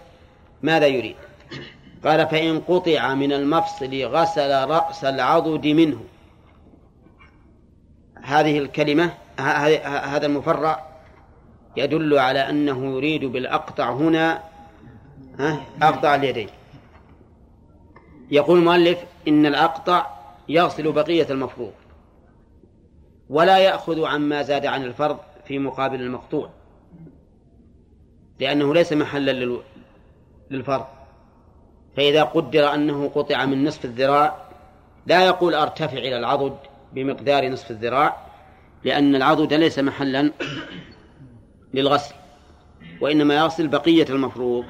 ماذا يريد. قال فإن قطع من المفصل غسل رأس العضد منه. هذه الكلمة هذا المفرع يدل على أنه يريد بالأقطع هنا أقطع اليدين. يقول المؤلف إن الأقطع يغسل بقية المفروض. ولا يأخذ عما زاد عن الفرض في مقابل المقطوع. لأنه ليس محلا للفرض. فإذا قدر أنه قطع من نصف الذراع لا يقول أرتفع إلى العضد بمقدار نصف الذراع لأن العضد ليس محلا للغسل وإنما يغسل بقية المفروض.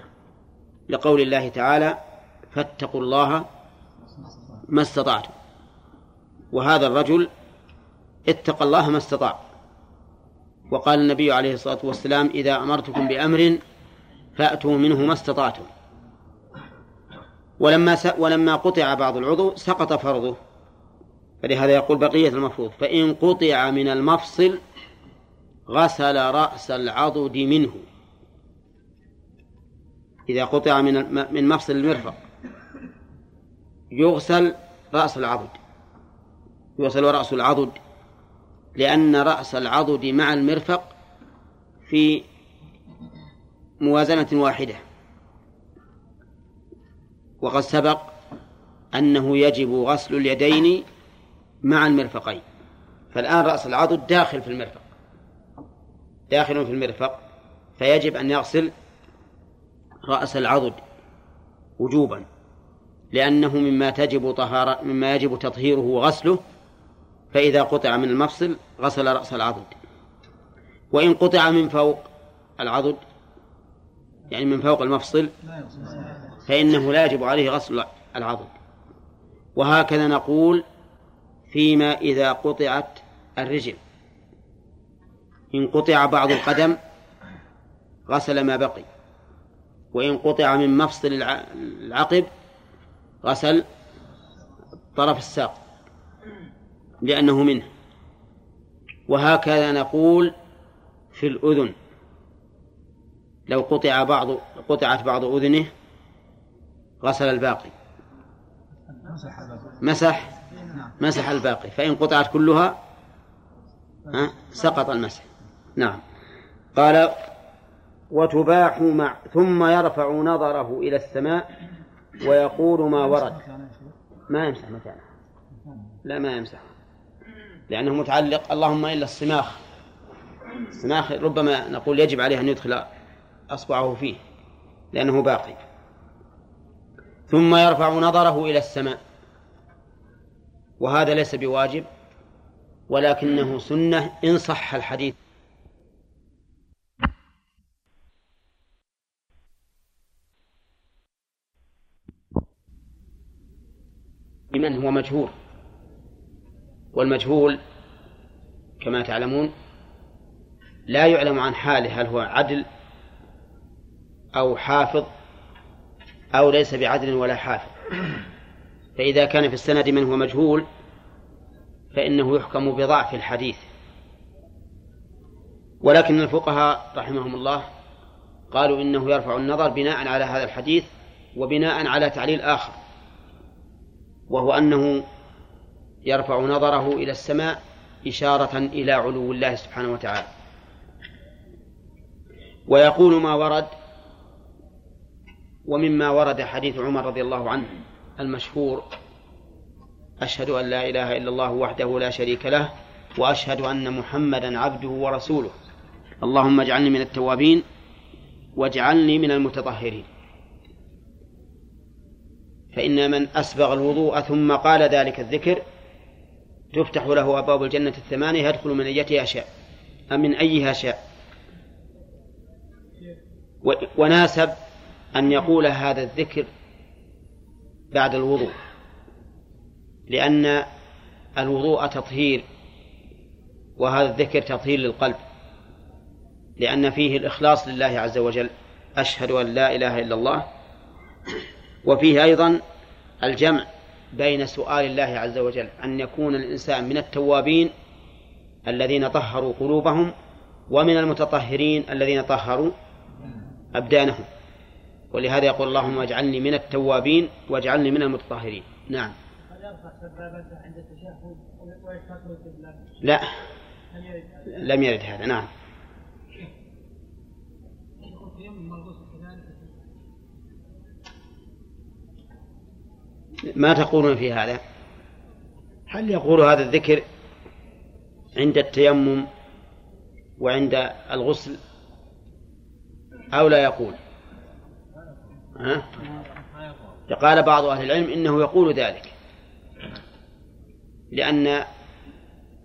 لقول الله تعالى فاتقوا الله ما استطعتم. وهذا الرجل اتقى الله ما استطاع. وقال النبي عليه الصلاة والسلام إذا أمرتكم بأمر فأتوا منه ما استطعتم. ولما. ولما قطع بعض العضو سقط فرضه. فلهذا يقول بقية المفروض. فإن قطع من المفصل غسل رأس العضد منه. إذا قطع من من مفصل المرفق يغسل رأس العضد. يغسل رأس العضد. لأن رأس العضد مع المرفق في موازنة واحدة. وقد سبق أنه يجب غسل اليدين مع المرفقين. فالآن رأس العضد داخل في المرفق. داخل في المرفق. فيجب أن يغسل رأس العضد وجوبا. لأنه مما تجب طهارة مما يجب تطهيره وغسله فإذا قطع من المفصل غسل رأس العضد. وإن قطع من فوق العضد يعني من فوق المفصل فإنه لا يجب عليه غسل العضد. وهكذا نقول فيما إذا قطعت الرجل. إن قطع بعض القدم غسل ما بقي. وإن قطع من مفصل العقب غسل طرف الساق. لأنه منه. وهكذا نقول في الأذن. لو قطع بعض قطعت بعض أذنه غسل الباقي. مسح؟ مسح الباقي. فإن قطعت كلها ها سقط المسح. نعم. قال وتباح مع ثم يرفع نظره إلى السماء ويقول ما ورد. ما يمسح مكانه لا ما يمسح. لأنه متعلق اللهم إلا الصماخ الصماخ ربما نقول يجب عليه أن يدخل أصبعه فيه لأنه باقي. ثم يرفع نظره إلى السماء. وهذا ليس بواجب ولكنه سنة إن صح الحديث. بمن هو مجهول. والمجهول كما تعلمون لا يعلم عن حاله هل هو عدل أو حافظ أو ليس بعدل ولا حافظ. فإذا كان في السند من هو مجهول فإنه يحكم بضعف الحديث. ولكن الفقهاء رحمهم الله قالوا إنه يرفع النظر بناء على هذا الحديث وبناء على تعليل آخر وهو أنه يرفع نظره إلى السماء إشارة إلى علو الله سبحانه وتعالى. ويقول ما ورد ومما ورد حديث عمر رضي الله عنه المشهور أشهد أن لا إله إلا الله وحده لا شريك له وأشهد أن محمدا عبده ورسوله. اللهم اجعلني من التوابين واجعلني من المتطهرين. فإن من أسبغ الوضوء ثم قال ذلك الذكر تفتح له أبواب الجنة الثمانية يدخل من أيتها شاء أم من أيها شاء. وناسب أن يقول هذا الذكر بعد الوضوء لأن الوضوء تطهير وهذا الذكر تطهير للقلب لأن فيه الإخلاص لله عز وجل. أشهد أن لا إله إلا الله. وفيه أيضا الجمع بين سؤال الله عز وجل أن يكون الإنسان من التوابين الذين طهروا قلوبهم ومن المتطهرين الذين طهروا أبدانهم. ولهذا يقول اللهم اجعلني من التوابين واجعلني من المتطهرين. نعم. لا. لم يرد هذا. نعم. ما تقولون في هذا؟ هل يقول هذا الذكر عند التيمم وعند الغسل أو لا يقول؟ ها؟ قال بعض أهل العلم إنه يقول ذلك لأن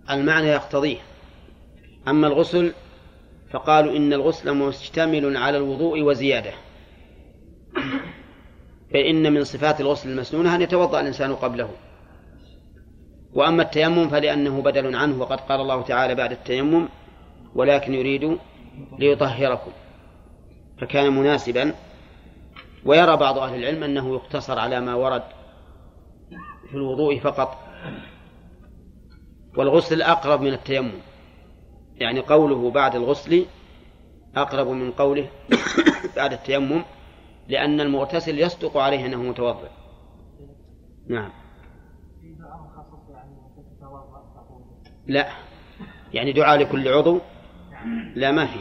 المعنى يقتضيه. أما الغسل فقالوا إن الغسل مشتمل على الوضوء وزيادة. فإن من صفات الغسل المسنونة أن يتوضأ الإنسان قبله. وأما التيمم فلأنه بدل عنه وقد قال الله تعالى بعد التيمم ولكن يريد ليطهركم. فكان مناسبا. ويرى بعض أهل العلم أنه يقتصر على ما ورد في الوضوء فقط. والغسل أقرب من التيمم. يعني قوله بعد الغسل أقرب من قوله بعد التيمم. لأن المغتسل يصدق عليه أنه متوضئ. نعم. لا. يعني دعاء لكل عضو؟ لا ما فيه.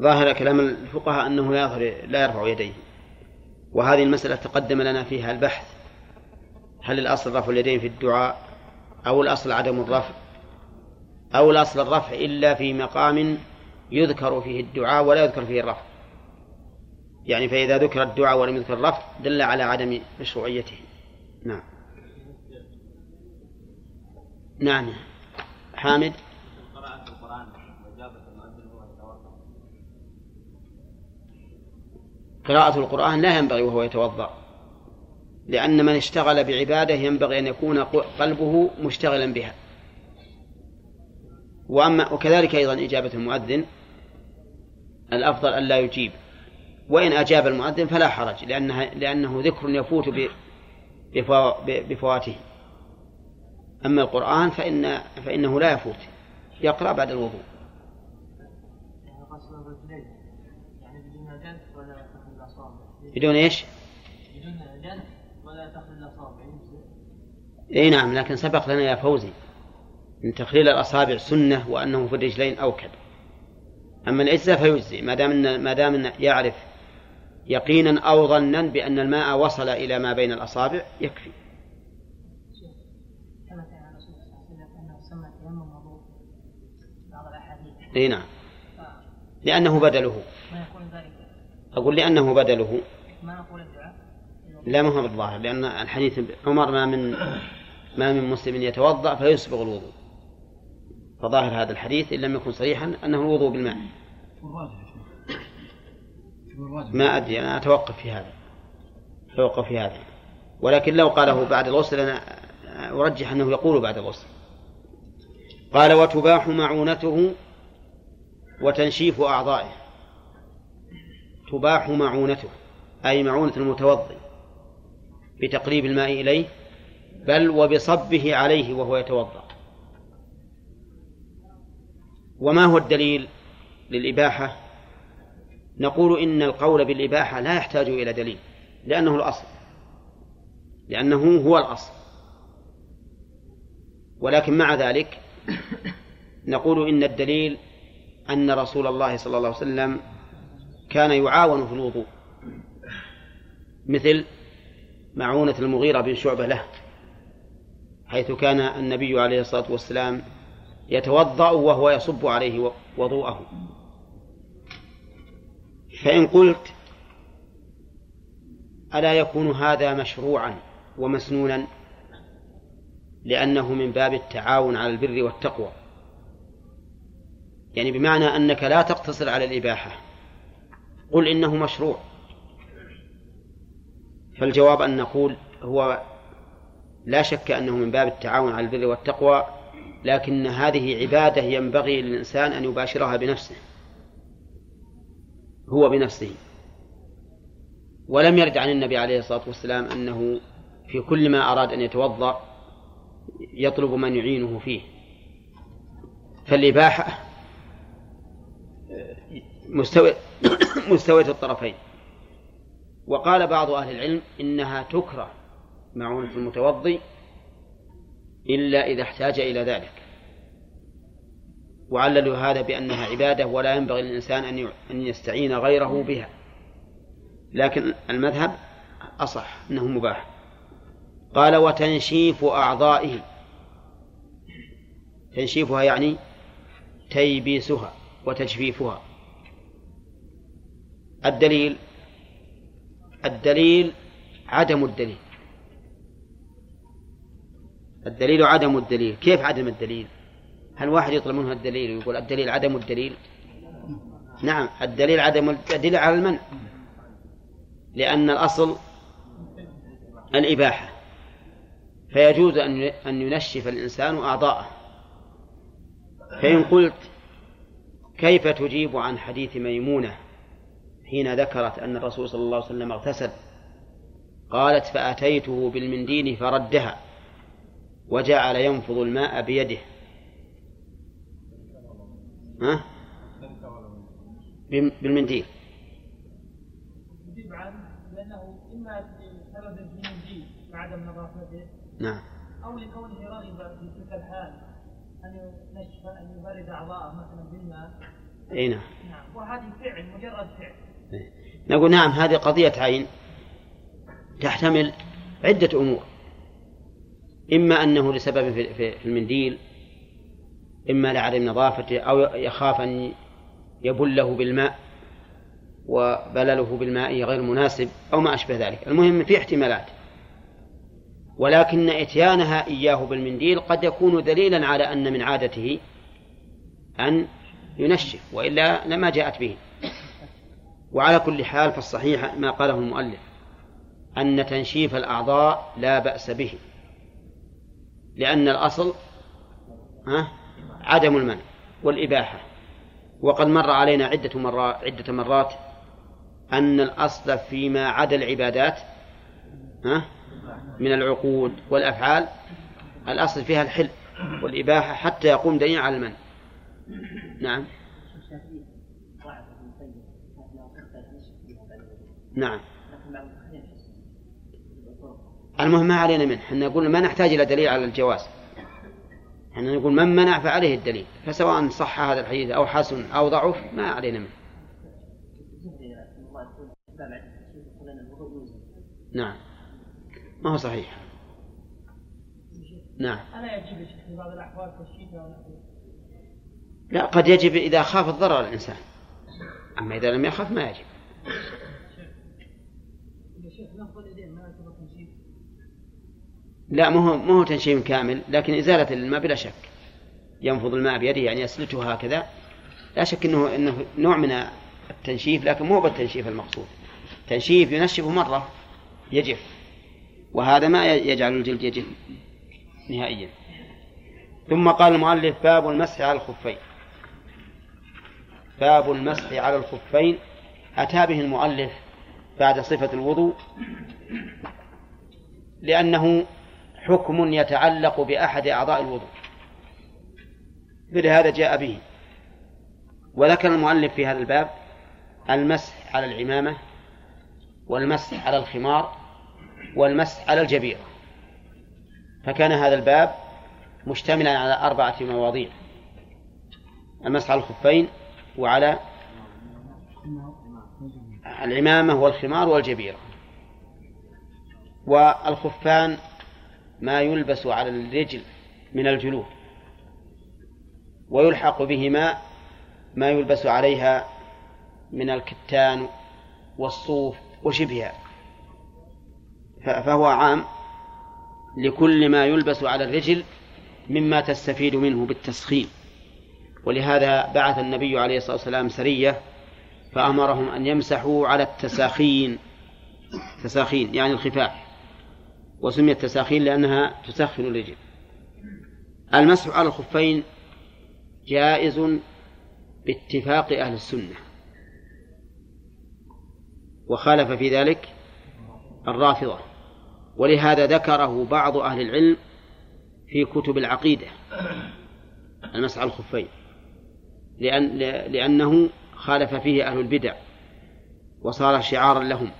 ظاهر كلام الفقهاء أنه لا يرفع يديه. وهذه المسألة تقدم لنا فيها البحث. هل الأصل رفع اليدين في الدعاء أو الأصل عدم الرفع؟ أو الأصل الرفع إلا في مقام يذكر فيه الدعاء ولا يذكر فيه الرفع. يعني فإذا ذكر الدعاء ولم يذكر الرفع دل على عدم مشروعيته. نعم. نعم. حامد؟ قراءة القرآن لا ينبغي وهو يتوضأ. لأن من اشتغل بعبادة ينبغي أن يكون قلبه مشتغلا بها. وأما وكذلك أيضا إجابة المؤذن الأفضل أن لا يجيب. وإن أجاب المؤذن فلا حرج لأنها لأنه ذكر يفوت بفواته. أما القرآن فإن فإنه لا يفوت. يقرأ بعد الوضوء. يعني يعني بدون الأصابع بدون يجزئ. إي نعم لكن سبق لنا يا فوزي. ان تخليل الاصابع سنه وانه في الرجلين أوكد. أما الاجزاء فيجزي ما دام ما دام يعرف يقينا أو ظنا بأن الماء وصل إلى ما بين الأصابع يكفي. إي نعم. لأنه بدله. أقول لأنه بدله. ما نقول الدعاء لا ما هو بالظاهر لأن الحديث عمر ما من ما من مسلم يتوضأ فيسبغ الوضوء. فظاهر هذا الحديث إن لم يكن صريحا أنه الوضوء بالماء. ما أدري أنا أتوقف في هذا. أتوقف في هذا. ولكن لو قاله بعد الغسل أنا أرجح أنه يقول بعد الغسل. قال وتباح معونته وتنشيف أعضائه. تباح معونته أي معونة المتوضي بتقريب الماء إليه بل وبصبه عليه وهو يتوضأ. وما هو الدليل للإباحة؟ نقول إن القول بالإباحة لا يحتاج إلى دليل لأنه الأصل لأنه هو الأصل. ولكن مع ذلك نقول إن الدليل أن رسول الله صلى الله عليه وسلم كان يعاون في الوضوء مثل معونة المغيرة بن شعبة له حيث كان النبي عليه الصلاة والسلام يتوضأ وهو يصب عليه وضوءه. فإن قلت ألا يكون هذا مشروعا ومسنونا؟ لأنه من باب التعاون على البر والتقوى. يعني بمعنى أنك لا تقتصر على الإباحة. قل إنه مشروع. فالجواب أن نقول هو لا شك أنه من باب التعاون على البر والتقوى. لكن هذه عبادة ينبغي للإنسان أن يباشرها بنفسه. هو بنفسه. ولم يرد عن النبي عليه الصلاة والسلام أنه في كل ما أراد أن يتوضأ يطلب من يعينه فيه. فالإباحة مستوى مستوية الطرفين. وقال بعض أهل العلم إنها تكره معونة المتوضي إلا إذا احتاج إلى ذلك. وعللوا هذا بأنها عبادة ولا ينبغي للإنسان أن أن يستعين غيره بها. لكن المذهب أصح أنه مباح. قال وتنشيف أعضائه تنشيفها يعني تيبيسها وتجفيفها. الدليل الدليل عدم الدليل. الدليل عدم الدليل. كيف عدم الدليل؟ هل واحد يطلب منه الدليل ويقول الدليل عدم الدليل؟ نعم الدليل عدم الدليل على المنع. لأن الأصل الإباحة. فيجوز أن أن ينشف الإنسان أعضاءه. فإن قلت كيف تجيب عن حديث ميمونة حين ذكرت أن الرسول صلى الله عليه وسلم اغتسل؟ قالت فأتيته بالمنديل فردها. وجعل ينفض الماء بيده. ها؟ بالمنديل. يجيب عنه لأنه إما بسبب الجنين وعدم نظافته نعم. أو لكونه رغب في تلك الحال أن ينشف أن يبرد أعضاءه مثلا بالماء. أي نعم. نعم. وهذه فعل مجرد فعل. نقول نعم هذه قضية عين تحتمل عدة أمور. إما أنه لسبب في المنديل إما لعدم نظافته أو يخاف أن يبله بالماء وبلله بالماء غير مناسب أو ما أشبه ذلك. المهم في احتمالات. ولكن إتيانها إياه بالمنديل قد يكون دليلا على أن من عادته أن ينشف وإلا لما جاءت به. وعلى كل حال فالصحيح ما قاله المؤلف أن تنشيف الأعضاء لا بأس به. لأن الأصل عدم المنع والإباحة. وقد مر علينا عدة مرات عدة مرات أن الأصل فيما عدا العبادات من العقود والأفعال الأصل فيها الحل والإباحة حتى يقوم دليل على المنع. نعم. نعم. المهم ما علينا منه. إحنا نقول ما نحتاج إلى دليل على الجواز. إحنا نقول من منع فعليه الدليل؟ فسواء صح هذا الحديث أو حسن أو ضعف ما علينا منه. نعم. ما هو صحيح. نعم. ألا يجب في بعض الأحوال لا قد يجب إذا خاف الضرر الإنسان. أما إذا لم يخف ما يجب يا شيخ نفض اليدين ما يعتبر تنشيف لا ما هو ما هو تنشيف كامل لكن إزالة الماء بلا شك. ينفض الماء بيده يعني يسلته هكذا. لا شك إنه إنه نوع من التنشيف لكن مو بالتنشيف المقصود. تنشيف ينشف مرة يجف. وهذا ما يجعل الجلد يجف نهائيا. ثم قال المؤلف باب المسح على الخفين. باب المسح على الخفين. أتى به المؤلف بعد صفة الوضوء لأنه حكم يتعلق بأحد أعضاء الوضوء. فلهذا جاء به. وذكر المؤلف في هذا الباب المسح على العمامة والمسح على الخمار والمسح على الجبيرة فكان هذا الباب مشتملا على أربعة مواضيع. المسح على الخفين وعلى العمامة والخمار والجبيرة والخفان ما يلبس على الرجل من الجلود ويلحق بهما ما يلبس عليها من الكتان والصوف وشبهها. فهو عام لكل ما يلبس على الرجل مما تستفيد منه بالتسخين. ولهذا بعث النبي عليه الصلاة والسلام سرية فأمرهم أن يمسحوا على التساخين. تساخين يعني الخفاف. وسميت تساخين لأنها تسخن الرجل المسح على الخفين جائز باتفاق أهل السنة. وخالف في ذلك الرافضة. ولهذا ذكره بعض أهل العلم في كتب العقيدة المسح على الخفين. لأن لأنه خالف فيه أهل البدع وصار شعارا لهم.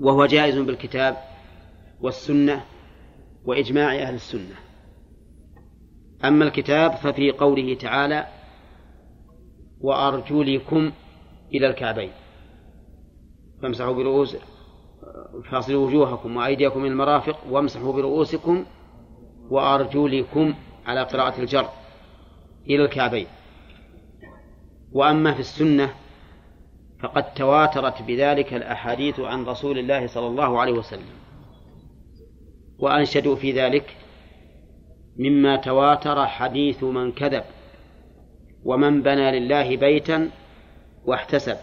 وهو جائز بالكتاب والسنة وإجماع أهل السنة. أما الكتاب ففي قوله تعالى وأرجلكم إلى الكعبين فامسحوا برؤوس فاصلوا وجوهكم وأيديكم إلى المرافق وامسحوا برؤوسكم وأرجلكم على قراءة الجر إلى الكعبين. وأما في السنة فقد تواترت بذلك الأحاديث عن رسول الله صلى الله عليه وسلم. وأنشدوا في ذلك مما تواتر حديث من كذب ومن بنى لله بيتا واحتسب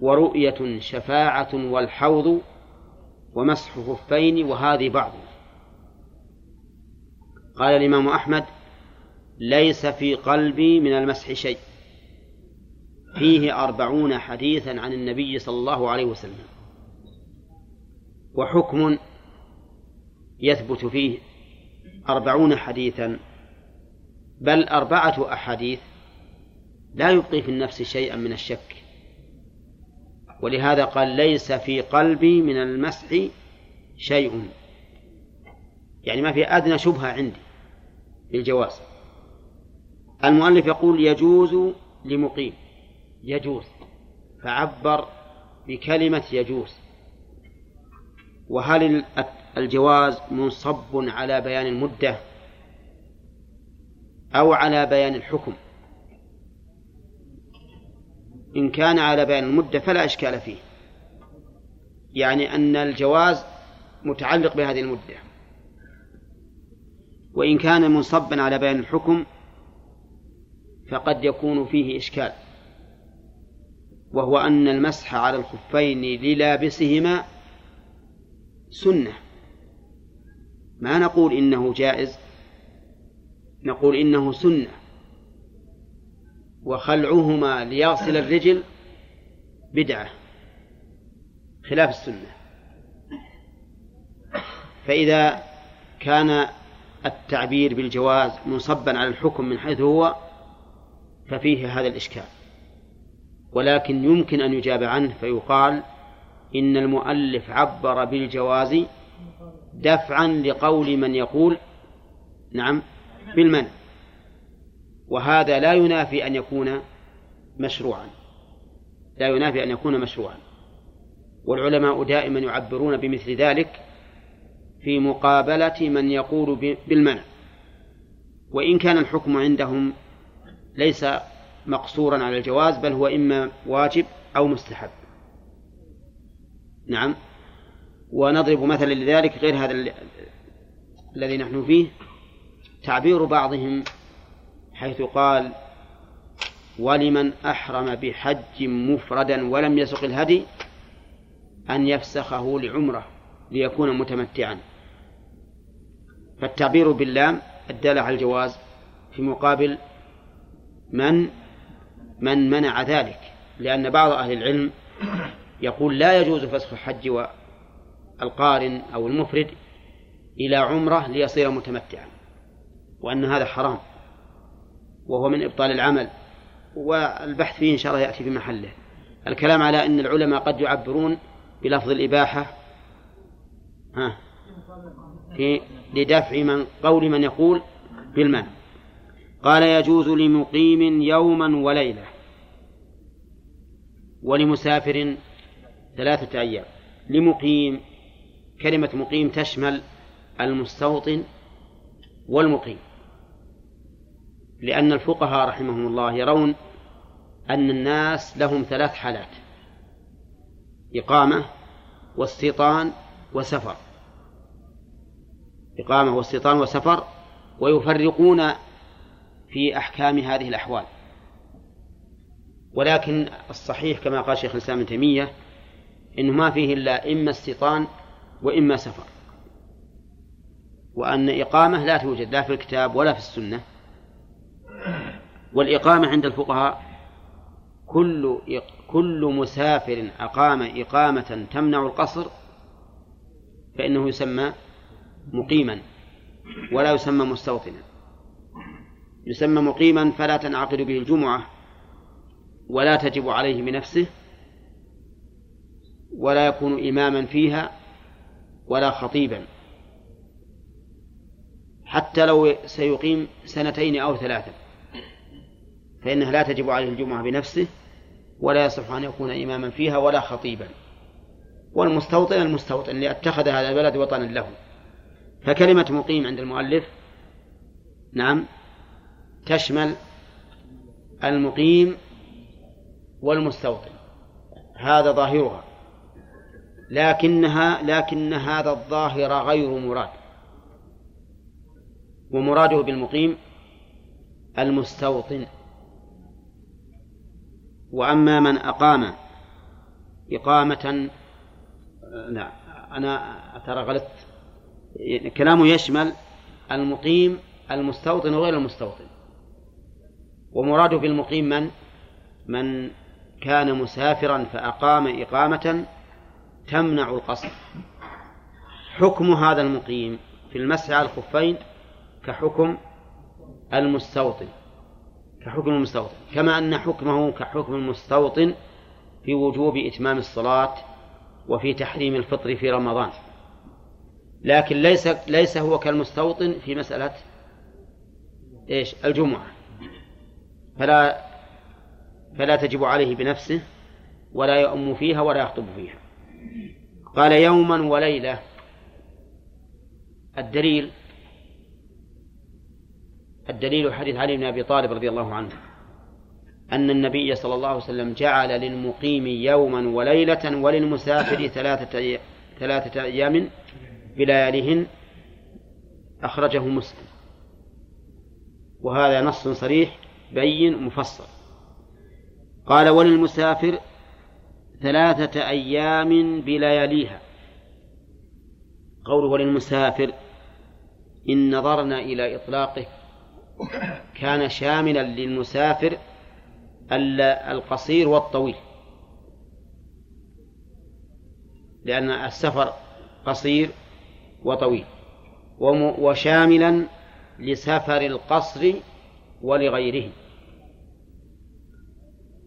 ورؤية شفاعة والحوض ومسح خفين وهذه بعض. قال الإمام أحمد ليس في قلبي من المسح شيء. فيه أربعون حديثا عن النبي صلى الله عليه وسلم. وحكم يثبت فيه أربعون حديثا بل أربعة أحاديث لا يبقي في النفس شيئا من الشك. ولهذا قال ليس في قلبي من المسح شيء. يعني ما في أدنى شبهة عندي بالجواز المؤلف يقول يجوز لمقيم يجوز فعبر بكلمة يجوز. وهل الجواز منصب على بيان المدة أو على بيان الحكم. إن كان على بيان المدة فلا إشكال فيه. يعني أن الجواز متعلق بهذه المدة. وإن كان منصبا على بيان الحكم فقد يكون فيه إشكال. وهو أن المسح على الخفين للابسهما سنة. ما نقول إنه جائز؟ نقول إنه سنة. وخلعهما ليغسل الرجل بدعة خلاف السنة. فإذا كان التعبير بالجواز منصبا على الحكم من حيث هو ففيه هذا الإشكال. ولكن يمكن أن يجاب عنه فيقال إن المؤلف عبر بالجواز دفعا لقول من يقول نعم بالمنع وهذا لا ينافي أن يكون مشروعا. لا ينافي أن يكون مشروعا. والعلماء دائما يعبرون بمثل ذلك في مقابلة من يقول بالمنع وإن كان الحكم عندهم ليس مقصورا على الجواز بل هو إما واجب أو مستحب. نعم. ونضرب مثلا لذلك غير هذا الذي نحن فيه. تعبير بعضهم حيث قال ولمن أحرم بحج مفردا ولم يسق الهدي أن يفسخه لعمرة ليكون متمتعا. فالتعبير باللام الدالة على الجواز في مقابل من من منع ذلك لأن بعض أهل العلم يقول لا يجوز فسخ الحج والقارن أو المفرد إلى عمرة ليصير متمتعا وأن هذا حرام وهو من إبطال العمل والبحث فيه إن شاء الله يأتي في محله. الكلام على أن العلماء قد يعبرون بلفظ الإباحة ها في لدفع من قول من يقول بالمنع قال يجوز لمقيم يوما وليلة ولمسافر ثلاثة أيام. لمقيم كلمة مقيم تشمل المستوطن والمقيم. لأن الفقهاء رحمهم الله يرون أن الناس لهم ثلاث حالات إقامة واستيطان وسفر. إقامة واستيطان وسفر ويفرقون في أحكام هذه الأحوال. ولكن الصحيح كما قال شيخ الإسلام ابن تيمية إنه ما فيه إلا إما استيطان وإما سفر. وأن إقامة لا توجد لا في الكتاب ولا في السنة. والإقامة عند الفقهاء كل كل مسافر أقام إقامة تمنع القصر فإنه يسمى مقيما ولا يسمى مستوطنا. يسمى مقيما فلا تنعقد به الجمعة ولا تجب عليه بنفسه ولا يكون إماما فيها ولا خطيبا. حتى لو سيقيم سنتين أو ثلاثة. فإنها لا تجب عليه الجمعة بنفسه ولا يصح أن يكون إماما فيها ولا خطيبا. والمستوطن المستوطن لأتخذ هذا البلد وطنا له. فكلمة مقيم عند المؤلف نعم تشمل المقيم والمستوطن. هذا ظاهرها. لكنها لكن هذا الظاهر غير مراد. ومراده بالمقيم المستوطن. وأما من أقام إقامة لا أنا ترى غلطت كلامه يشمل المقيم المستوطن وغير المستوطن. ومراده بالمقيم من؟ من كان مسافرا فأقام إقامة تمنع القصر. حكم هذا المقيم في المسح على الخفين كحكم المستوطن. كحكم المستوطن. كما أن حكمه كحكم المستوطن في وجوب إتمام الصلاة وفي تحريم الفطر في رمضان. لكن ليس ليس هو كالمستوطن في مسألة إيش؟ الجمعة. فلا فلا تجب عليه بنفسه ولا يؤم فيها ولا يخطب فيها. قال يوما وليلة. الدليل الدليل حديث علي بن أبي طالب رضي الله عنه أن النبي صلى الله عليه وسلم جعل للمقيم يوما وليلة وللمسافر ثلاثة ثلاثة أيام بلياليهن أخرجه مسلم. وهذا نص صريح بين مفصل. قال وللمسافر ثلاثة أيام بلياليها. قوله وللمسافر إن نظرنا إلى إطلاقه كان شاملا للمسافر القصير والطويل. لأن السفر قصير وطويل وشاملا لسفر القصر ولغيره.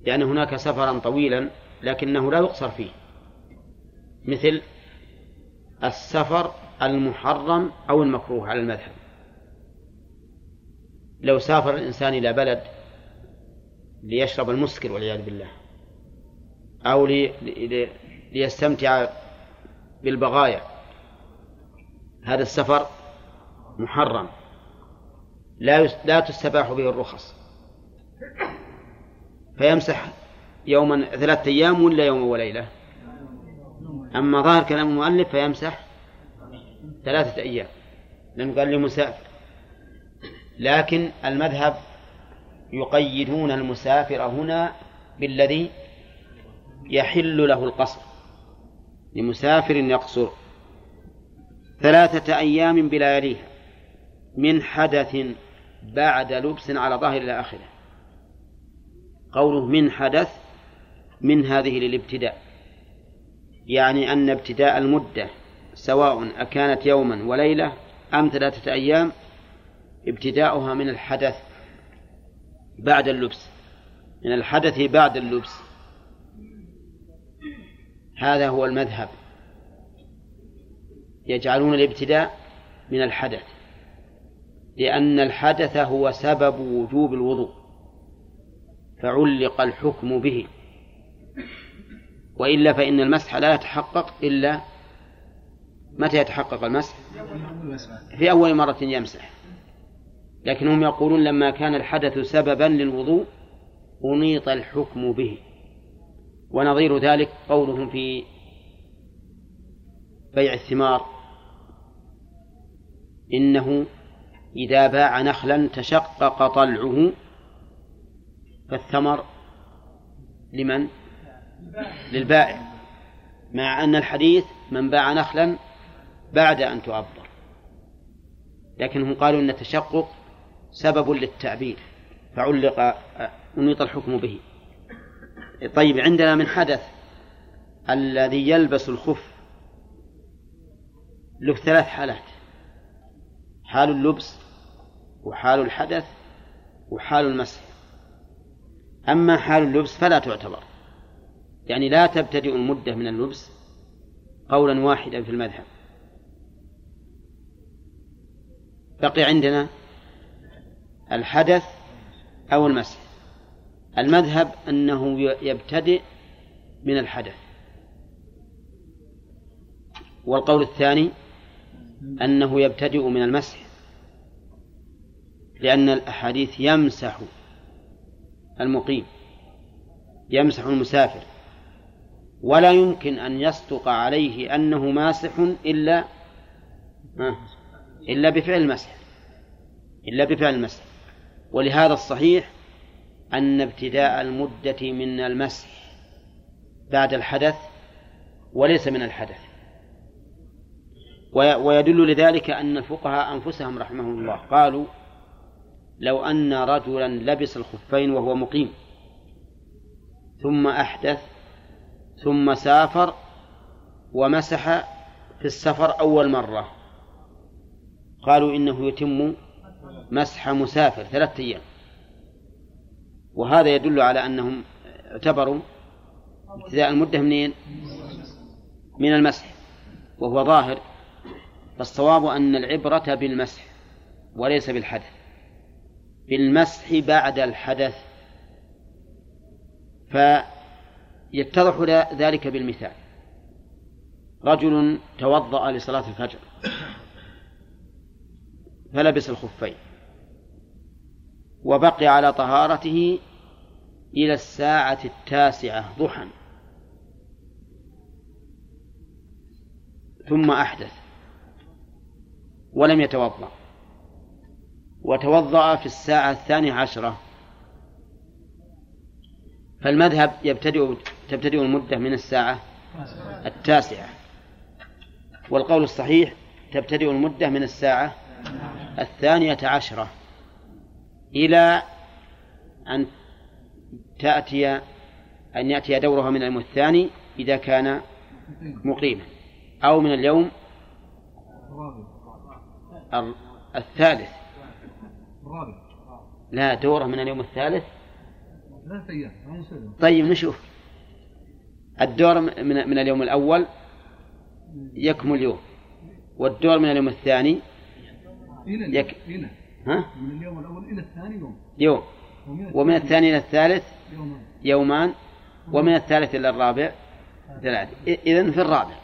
لأن هناك سفرا طويلا لكنه لا يقصر فيه. مثل السفر المحرم أو المكروه على المذهب. لو سافر الإنسان إلى بلد ليشرب المسكر والعياذ بالله أو لي لي ليستمتع بالبغايا هذا السفر محرم. لا لا تستباح به الرخص. فيمسح يوما ثلاثة أيام ولا يوم وليلة أما ظاهر كلام المؤلف فيمسح ثلاثة أيام. لأنه قال لمسافر لكن المذهب يقيدون المسافر هنا بالذي يحل له القصر. لمسافر يقصر ثلاثة أيام بلا يليها من حدث بعد لبس على ظاهر إلى آخره. قوله من حدث من هذه للابتداء. يعني أن ابتداء المدة سواء أكانت يوما وليلة أم ثلاثة أيام ابتداؤها من الحدث بعد اللبس من الحدث بعد اللبس. هذا هو المذهب. يجعلون الابتداء من الحدث لأن الحدث هو سبب وجوب الوضوء فعلق الحكم به. وإلا فإن المسح لا يتحقق إلا متى يتحقق المسح؟ في أول مرة يمسح. لكن هم يقولون لما كان الحدث سببا للوضوء أنيط الحكم به. ونظير ذلك قولهم في بيع الثمار. إنه إذا باع نخلا تشقق طلعه فالثمر لمن؟ للبائع مع أن الحديث من باع نخلا بعد أن تعبر لكنهم قالوا أن التشقق سبب للتعبير فعلق أنيط الحكم به. طيب عندنا من حدث الذي يلبس الخف له ثلاث حالات حال اللبس وحال الحدث وحال المسح. أما حال اللبس فلا تعتبر. يعني لا تبتدئ المدة من اللبس قولا واحدا في المذهب. بقي عندنا الحدث أو المسح. المذهب أنه يبتدئ من الحدث. والقول الثاني أنه يبتدئ من المسح لأن الأحاديث يمسح المقيم يمسح المسافر. ولا يمكن أن يصدق عليه أنه ماسح إلا إلا بفعل المسح. إلا بفعل المسح. ولهذا الصحيح أن ابتداء المدة من المسح بعد الحدث وليس من الحدث. ويدل لذلك أن الفقهاء أنفسهم رحمهم الله قالوا لو أن رجلا لبس الخفين وهو مقيم ثم أحدث ثم سافر ومسح في السفر أول مرة. قالوا إنه يتم مسح مسافر ثلاثة أيام. وهذا يدل على أنهم اعتبروا ابتداء المدة منين؟ من المسح. وهو ظاهر. فالصواب أن العبرة بالمسح وليس بالحدث. بالمسح بعد الحدث. فيتضح ذلك بالمثال. رجل توضأ لصلاة الفجر. فلبس الخفين. وبقي على طهارته إلى الساعة التاسعة ضحى. ثم أحدث. ولم يتوضأ. وتوضأ في الساعة الثانية عشرة. فالمذهب يبتدئ تبتدئ المدة من الساعة التاسعة. والقول الصحيح تبتدئ المدة من الساعة الثانية عشرة إلى أن تأتي أن يأتي دورها من اليوم الثاني إذا كان مقيما أو من اليوم ال- الثالث. لا دوره من اليوم الثالث. طيب نشوف. الدور من من اليوم الأول يكمل يوم والدور من اليوم الثاني. يك- ها؟ من اليوم الأول إلى الثاني يوم. يوم. ومن الثاني إلى الثالث يومان. يومان. ومن الثالث إلى الرابع ثلاثة إذن في الرابع.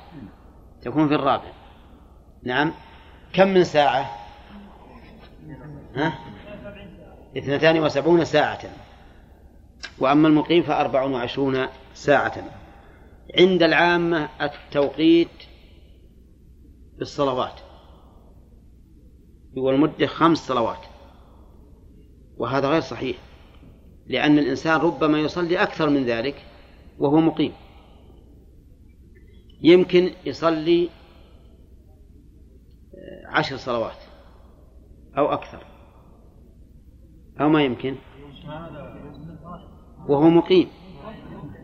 تكون في الرابع. نعم. كم من ساعة؟ ها؟ اثنتان وسبعون ساعة. وأما المقيم فأربع وعشرون ساعة. عند العامة التوقيت بالصلوات. والمدة خمس صلوات. وهذا غير صحيح لأن الإنسان ربما يصلي أكثر من ذلك وهو مقيم. يمكن يصلي عشر صلوات أو أكثر أو ما يمكن. وهو مقيم.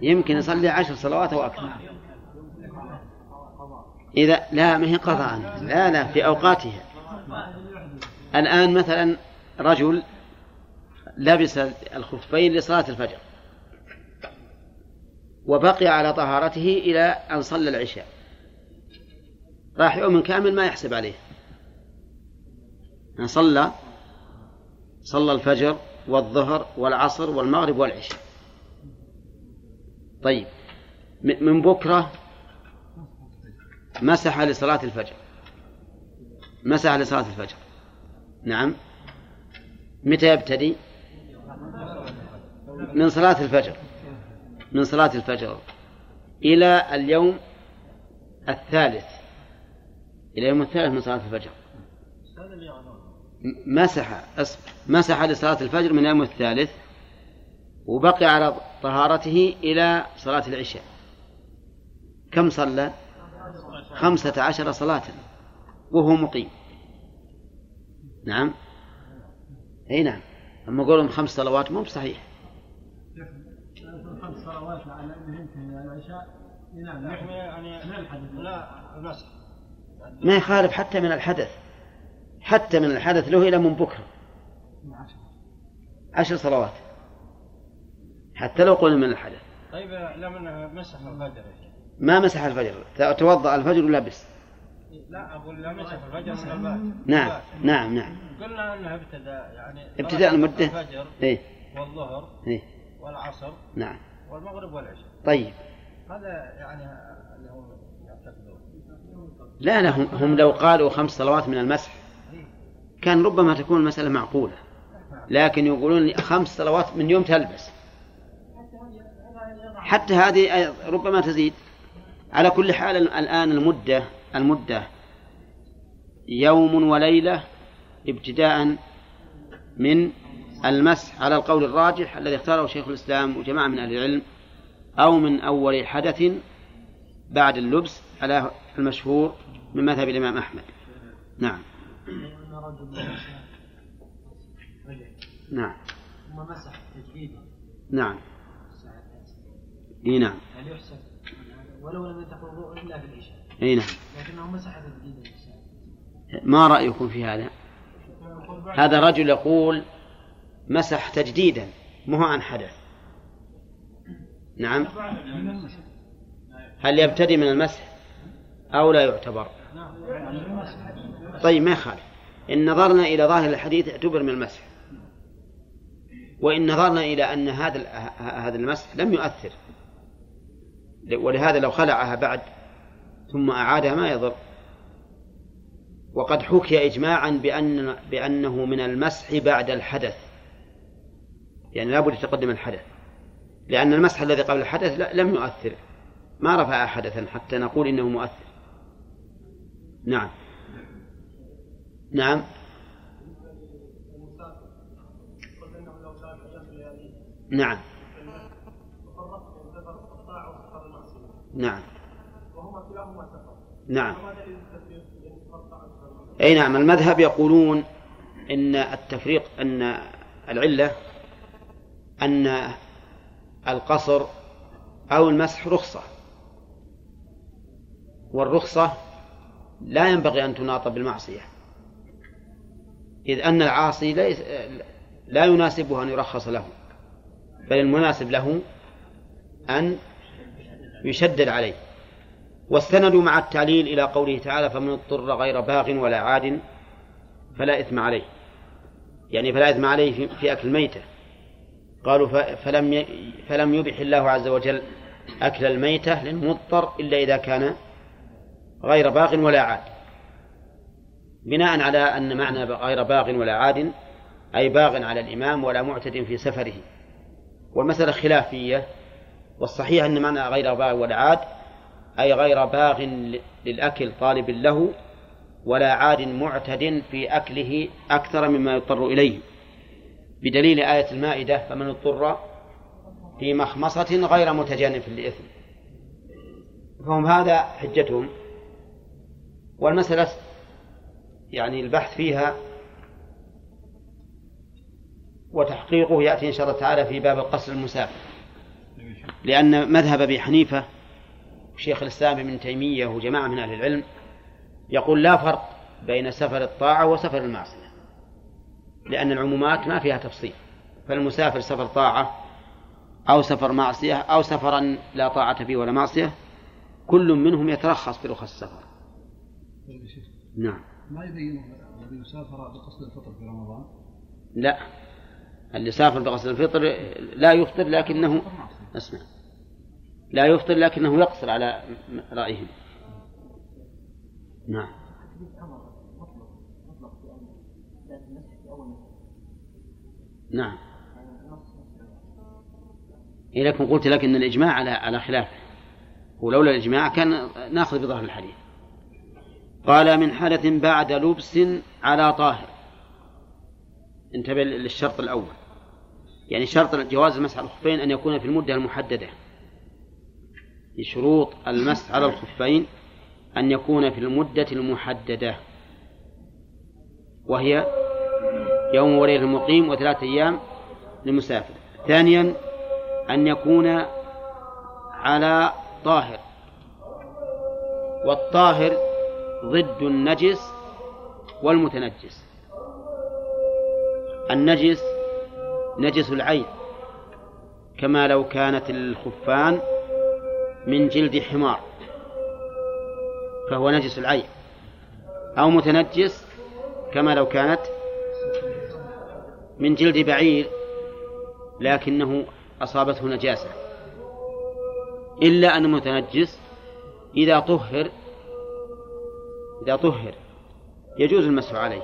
يمكن يصلي عشر صلوات أو أكثر. إذا لا ما هي قضاء. لا لا في أوقاتها. الآن مثلا رجل لبس الخفين لصلاة الفجر وبقي على طهارته إلى أن صلى العشاء. راح يوم كامل ما يحسب عليه. يعني صلى صلى الفجر والظهر والعصر والمغرب والعشاء. طيب. من بكرة مسح لصلاة الفجر. مسح لصلاة الفجر. نعم. متى يبتدي؟ من صلاة الفجر. من صلاة الفجر إلى اليوم الثالث. إلى اليوم الثالث من صلاة الفجر. مسح مسح لصلاة الفجر من اليوم الثالث وبقي على طهارته إلى صلاة العشاء. كم صلى؟ خمسة عشر صلاة وهو مقيم. نعم. أي نعم. أما قولهم خمس صلوات مو بصحيح. خمس صلوات على ينتهي من العشاء. نعم. نحن يعني لا المسح ما يخالف حتى من الحدث. حتى من الحدث له إلى من بكرة. عشر صلوات. حتى لو قلنا من الحدث. طيب لما مسح الفجر. ما مسح الفجر. توضأ الفجر ولبس لا أقول لا مسح الفجر من الباكر نعم نعم نعم. قلنا أنه ابتدى يعني ابتداء المدة. الفجر إيه. والظهر إيه. والعصر نعم. والمغرب والعشاء. طيب. هذا يعني اللي هم يعتقدون. لا لا هم, هم لو قالوا خمس صلوات من المسح كان ربما تكون المسألة معقولة. لكن يقولون خمس صلوات من يوم تلبس. حتى هذه ربما تزيد. على كل حال الآن المدة المدة يوم وليلة ابتداء من المسح على القول الراجح الذي اختاره شيخ الإسلام وجماعة من أهل العلم أو من أول حدث بعد اللبس على المشهور من مذهب الإمام أحمد. نعم. نعم. ثم مسح تجديدا نعم. إي نعم. هل يحسب؟ ولو لم ينتقل الوضوء إلا في العشاء إي نعم. لكنه مسح تجديدا ما رأيكم في هذا؟ هذا رجل يقول مسح تجديدا مو عن حدث. نعم. هل يبتدي من المسح أو لا يعتبر؟ طيب ما يخالف. إن نظرنا إلى ظاهر الحديث اعتبر من المسح. وإن نظرنا إلى أن هذا هذا المسح لم يؤثر. ولهذا لو خلعها بعد ثم أعادها ما يضر. وقد حكي إجماعا بأن بأنه من المسح بعد الحدث. يعني لابد يتقدم الحدث. لأن المسح الذي قبل الحدث لم يؤثر. ما رفع حدثا حتى نقول إنه مؤثر. نعم. نعم. نعم. نعم. نعم. أي نعم المذهب يقولون إن التفريق أن العلة أن القصر أو المسح رخصة. والرخصة لا ينبغي أن تناط بالمعصية. إذ أن العاصي ليس لا يناسبه أن يرخص له بل المناسب له أن يشدد عليه. واستندوا مع التعليل إلى قوله تعالى فمن اضطر غير باغ ولا عاد فلا إثم عليه. يعني فلا إثم عليه في أكل الميتة قالوا فلم فلم يبح الله عز وجل أكل الميتة للمضطر إلا إذا كان غير باغ ولا عاد. بناء على أن معنى غير باغ ولا عاد أي باغ على الإمام ولا معتد في سفره. والمسألة خلافية. والصحيح أن معنى غير باغ ولا عاد أي غير باغ للأكل طالب له ولا عاد معتد في أكله أكثر مما يضطر إليه. بدليل آية المائدة فمن اضطر في مخمصة غير متجانف للإثم فهم هذا حجتهم. والمسألة يعني البحث فيها وتحقيقه يأتي إن شاء الله تعالى في باب القصر المسافر. لأن مذهب أبي حنيفة شيخ الإسلام ابن تيمية وجماعة من أهل العلم يقول لا فرق بين سفر الطاعة وسفر المعصية لأن العمومات ما فيها تفصيل. فالمسافر سفر طاعة أو سفر معصية أو سفرا لا طاعة فيه ولا معصية كل منهم يترخص في رخص السفر. نعم. ما يبين الذي يسافر بقصد الفطر في رمضان؟ لا. اللي سافر بقصد الفطر لا يفطر لكنه اسمع. لا يفطر لكنه يقصر على رأيهم. نعم. نعم. إيه لكن قلت لك أن الإجماع على على خلافه ولولا الإجماع كان نأخذ بظهر الحديث. قال من حدث بعد لبس على طاهر. انتبه للشرط الأول. يعني شرط جواز على الخفين أن يكون في المدة المحددة. شروط المسح على الخفين أن يكون في المدة المحددة وهي يوم وليلة المقيم وثلاثة أيام للمسافر. ثانيا أن يكون على طاهر والطاهر ضد النجس والمتنجس. النجس نجس العين كما لو كانت الخفان من جلد حمار فهو نجس العين أو متنجس كما لو كانت من جلد بعير لكنه أصابته نجاسة. إلا أن المتنجس إذا طهر إذا طهر يجوز المسح عليه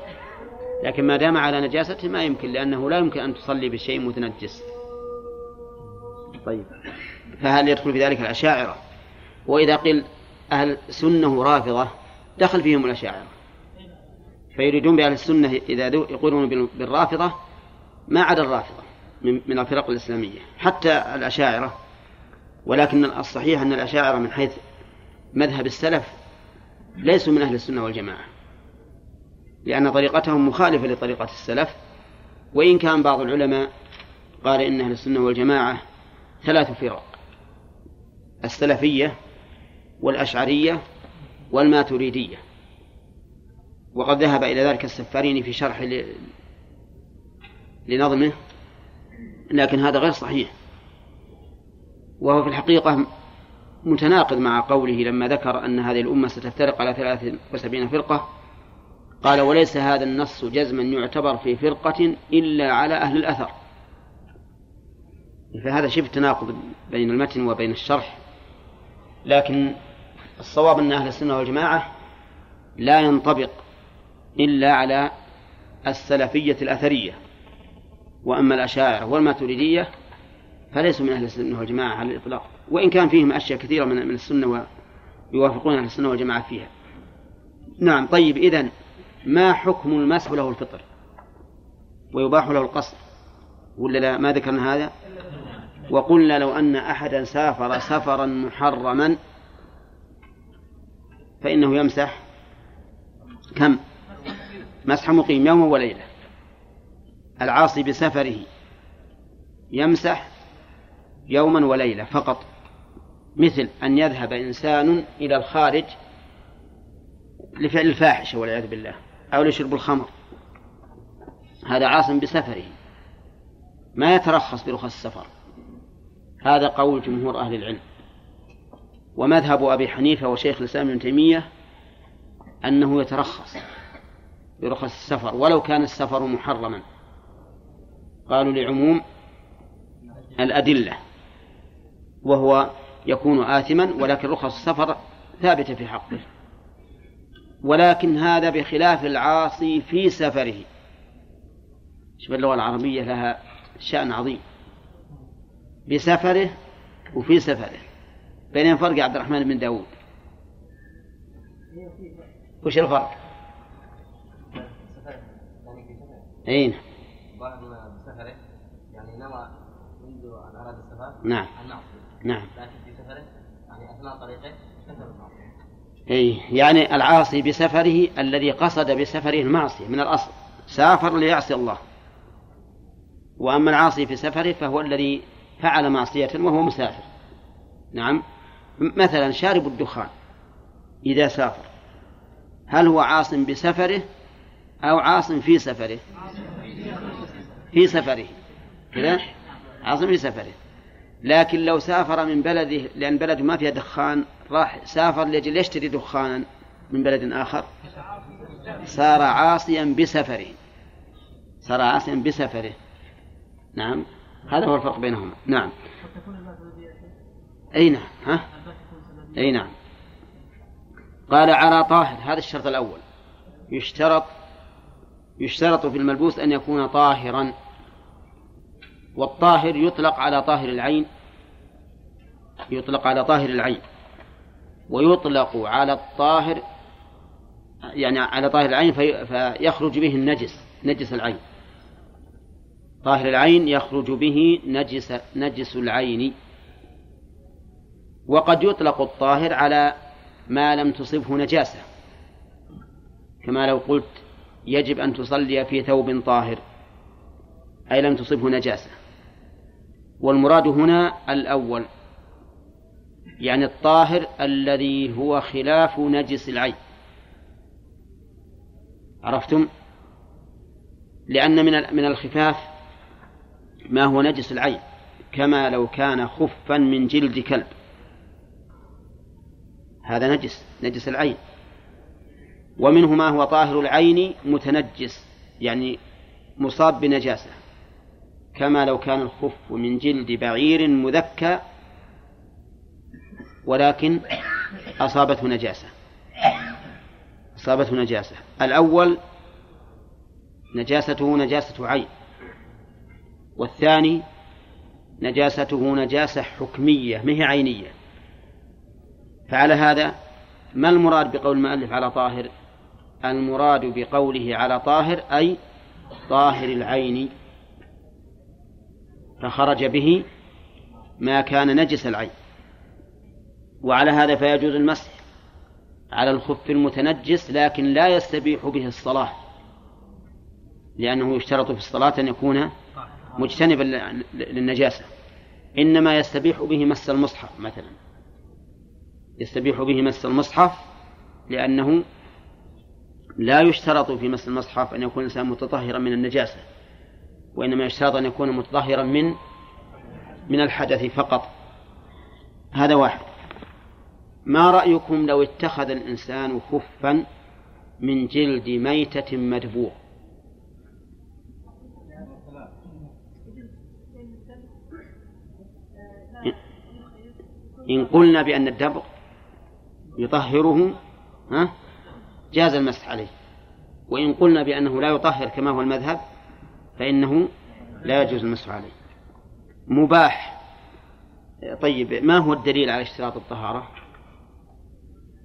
لكن ما دام على نجاسته ما يمكن لأنه لا يمكن أن تصلي بشيء متنجس. طيب. فهل يدخل في ذلك الأشاعرة؟ وإذا قيل أهل سنة رافضة دخل فيهم الأشاعرة. فيريدون بأهل السنة إذا يقولون بالرافضة ما عدا الرافضة من الفرق الإسلامية حتى الأشاعرة. ولكن الصحيح أن الأشاعرة من حيث مذهب السلف ليسوا من أهل السنة والجماعة. لأن طريقتهم مخالفة لطريقة السلف. وإن كان بعض العلماء قال إن أهل السنة والجماعة ثلاث فرق. السلفية والأشعرية والماتريدية. وقد ذهب إلى ذلك السفاريني في شرح لنظمه لكن هذا غير صحيح. وهو في الحقيقة متناقض مع قوله لما ذكر أن هذه الأمة ستفترق على 73 فرقة قال وليس هذا النص جزما يعتبر في فرقة إلا على أهل الأثر. فهذا شبه تناقض بين المتن وبين الشرح. لكن الصواب أن أهل السنة والجماعة لا ينطبق إلا على السلفية الأثرية وأما الأشاعرة والماتريدية فليسوا من أهل السنة والجماعة على الإطلاق وإن كان فيهم أشياء كثيرة من من السنة ويوافقون أهل السنة والجماعة فيها. نعم طيب إذن ما حكم المسح له الفطر؟ ويباح له القصر ولا لا؟ ما ذكرنا هذا؟ وقلنا لو أن أحدا سافر سفرا محرما فإنه يمسح كم؟ مسح مقيم يوم وليلة. العاصي بسفره يمسح يوما وليلة فقط. مثل أن يذهب إنسان إلى الخارج لفعل الفاحشة والعياذ بالله أو لشرب الخمر. هذا عاصم بسفره. ما يترخص برخص السفر. هذا قول جمهور أهل العلم. ومذهب أبي حنيفة وشيخ الإسلام ابن تيمية أنه يترخص برخص السفر ولو كان السفر محرما. قالوا لعموم الأدلة وهو يكون آثما ولكن رخص السفر ثابتة في حقه. ولكن هذا بخلاف العاصي في سفره. شوف اللغة العربية لها شأن عظيم. بسفره وفي سفره بينهم فرق يا عبد الرحمن بن داود وش الفرق؟ أين؟ نعم. بعض سفره يعني نوى منذ ان اراد السفر نعم نعم لكن في سفره يعني اثناء طريقه أي يعني العاصي بسفره الذي قصد بسفره المعصية من الأصل سافر ليعصي الله وأما العاصي في سفره فهو الذي فعل معصية وهو مسافر. نعم. مثلا شارب الدخان إذا سافر. هل هو عاص بسفره أو عاص في سفره؟ في سفره. كذا؟ عاص في سفره. لكن لو سافر من بلده لأن بلده ما فيها دخان راح سافر لأجل يشتري دخانا من بلد آخر. صار عاصيا بسفره. صار عاصيا بسفره. نعم. هذا هو الفرق بينهما. نعم. أي نعم ها؟ أي نعم. قال على طاهر هذا الشرط الأول. يشترط يشترط في الملبوس أن يكون طاهرا. والطاهر يطلق على طاهر العين يطلق على طاهر العين. ويطلق على الطاهر يعني على طاهر العين في فيخرج به النجس نجس العين. طاهر العين يخرج به نجس نجس العين. وقد يطلق الطاهر على ما لم تصبه نجاسة. كما لو قلت يجب أن تصلي في ثوب طاهر أي لم تصبه نجاسة. والمراد هنا الأول يعني الطاهر الذي هو خلاف نجس العين. عرفتم؟ لأن من من الخفاف ما هو نجس العين كما لو كان خفا من جلد كلب. هذا نجس نجس العين. ومنه ما هو طاهر العين متنجس يعني مصاب بنجاسة. كما لو كان الخف من جلد بعير مذكى ولكن أصابته نجاسة. أصابته نجاسة. الأول نجاسته نجاسة عين. والثاني نجاسته نجاسة حكمية مه عينية. فعلى هذا ما المراد بقول المؤلف على طاهر؟ المراد بقوله على طاهر أي طاهر العين. فخرج به ما كان نجس العين. وعلى هذا فيجوز المسح على الخف المتنجس لكن لا يستبيح به الصلاة لأنه يشترط في الصلاة أن يكون مجتنبا للنجاسة. إنما يستبيح به مس المصحف مثلا. يستبيح به مس المصحف لأنه لا يشترط في مس المصحف أن يكون الإنسان متطهرا من النجاسة وإنما يشترط أن يكون متطهرا من من الحدث فقط. هذا واحد. ما رأيكم لو اتخذ الإنسان خفا من جلد ميتة مدبوغ؟ إن قلنا بأن الدبغ يطهره ها جاز المسح عليه. وإن قلنا بأنه لا يطهر كما هو المذهب فإنه لا يجوز المسح عليه. مباح. طيب ما هو الدليل على اشتراط الطهارة؟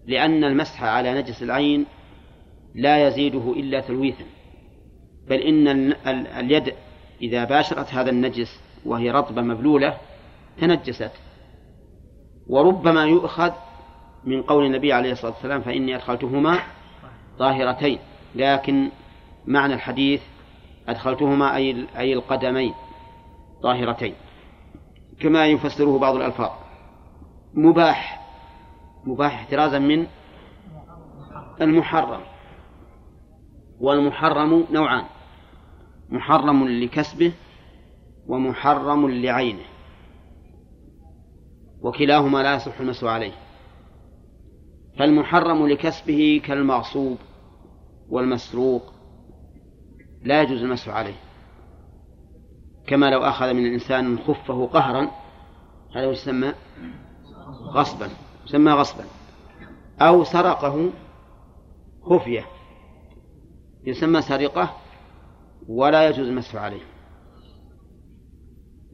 لأن المسح على نجس العين لا يزيده إلا تلويثا. بل إن اليد إذا باشرت هذا النجس وهي رطبة مبلولة تنجست. وربما يؤخذ من قول النبي عليه الصلاة والسلام فإني أدخلتهما طاهرتين لكن معنى الحديث أدخلتهما أي أي القدمين طاهرتين كما يفسره بعض الألفاظ. مباح مباح احترازا من المحرم والمحرم نوعان محرم لكسبه ومحرم لعينه. وكلاهما لا يصح المس عليه. فالمحرم لكسبه كالمغصوب والمسروق لا يجوز المسح عليه. كما لو أخذ من الإنسان خفه قهرا هذا يسمى غصبا يسمى غصبا. أو سرقه خفية يسمى سرقة ولا يجوز المسح عليه.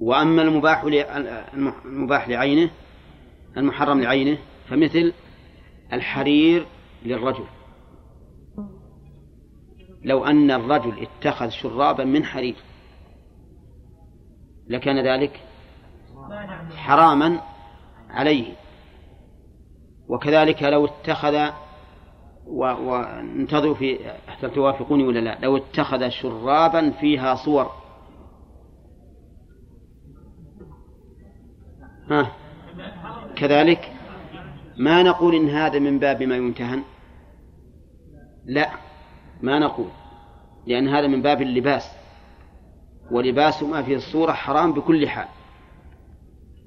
وأما المباح المباح لعينه المحرم لعينه فمثل الحرير للرجل. لو أن الرجل اتخذ شرابا من حرير لكان ذلك حراما عليه. وكذلك لو اتخذ وانتظروا في حتى توافقوني ولا لا؟ لو اتخذ شرابا فيها صور ها. كذلك ما نقول إن هذا من باب ما يمتهن لا ما نقول لأن هذا من باب اللباس. ولباس ما فيه الصورة حرام بكل حال.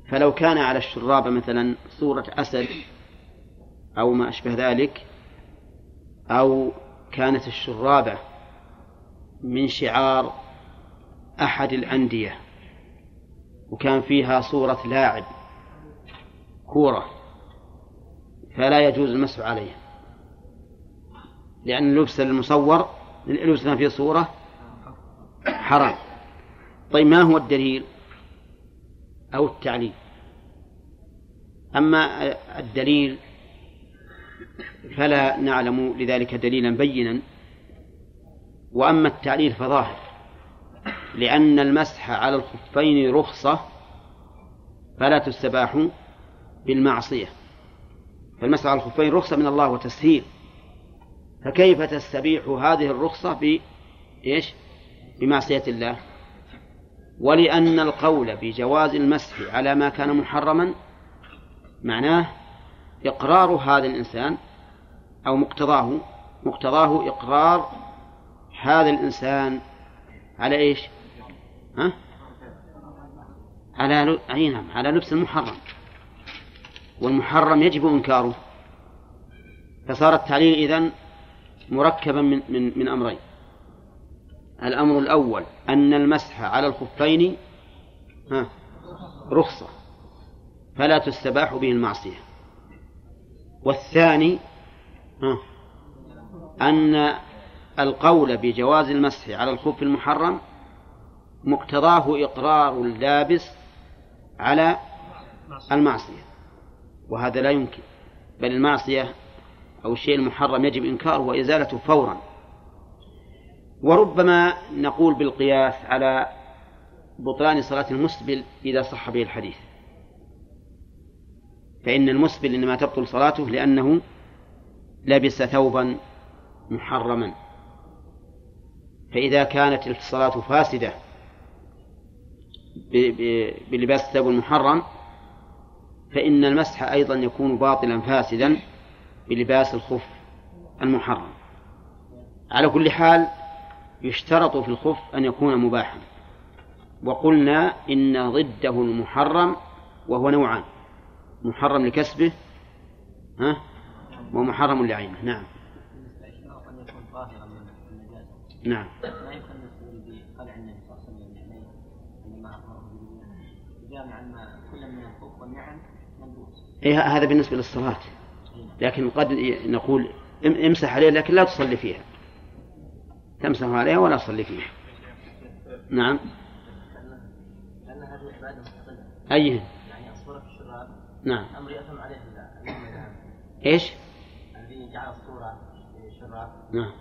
فلو كان على الشراب مثلا صورة أسد أو ما أشبه ذلك أو كانت الشرابة من شعار أحد الأندية وكان فيها صورة لاعب كورة فلا يجوز المسح عليها لأن اللبس المصور اللبس ما فيه صورة حرام. طيب ما هو الدليل أو التعليل؟ أما الدليل فلا نعلم لذلك دليلا بينا. وأما التعليل فظاهر. لأن المسح على الخفين رخصة فلا تستباح بالمعصية فالمسح على الخفين رخصة من الله وتسهيل فكيف تستبيح هذه الرخصة ب إيش؟ بمعصية الله ولأن القول بجواز المسح على ما كان محرما معناه إقرار هذا الإنسان أو مقتضاه مقتضاه إقرار هذا الإنسان على إيش؟ ها؟ على أي نعم على لبس المحرم. والمحرم يجب إنكاره. فصار التعليل إذن مركبا من من من أمرين. الأمر الأول أن المسح على الخفين ها رخصة فلا تستباح به المعصية. والثاني ها أن القول بجواز المسح على الخف المحرم مقتضاه إقرار اللابس على المعصية وهذا لا يمكن بل المعصية أو الشيء المحرم يجب إنكاره وإزالته فورا. وربما نقول بالقياس على بطلان صلاة المسبل إذا صح به الحديث. فإن المسبل إنما تبطل صلاته لأنه لبس ثوبا محرما. فإذا كانت الصلاة فاسدة بلباس الثوب المحرم فإن المسح أيضا يكون باطلا فاسدا بلباس الخف المحرم. على كل حال يشترط في الخف أن يكون مباحا. وقلنا إن ضده المحرم وهو نوعان محرم لكسبه ها؟ ومحرم لعينه. نعم. نعم. جامعا ما كل من الخوف والنعم ملبوس إيه هذا بالنسبة للصلاة لكن قد نقول ام- امسح عليه لكن لا تصلي فيها. تمسح عليها ولا تصلي فيها. نعم. لأن هذه عبادة مستقلة. أي يعني الصورة في الشراب نعم. أمر يأثم عليه إيش؟ الذي جعل الصورة في الشراب نعم.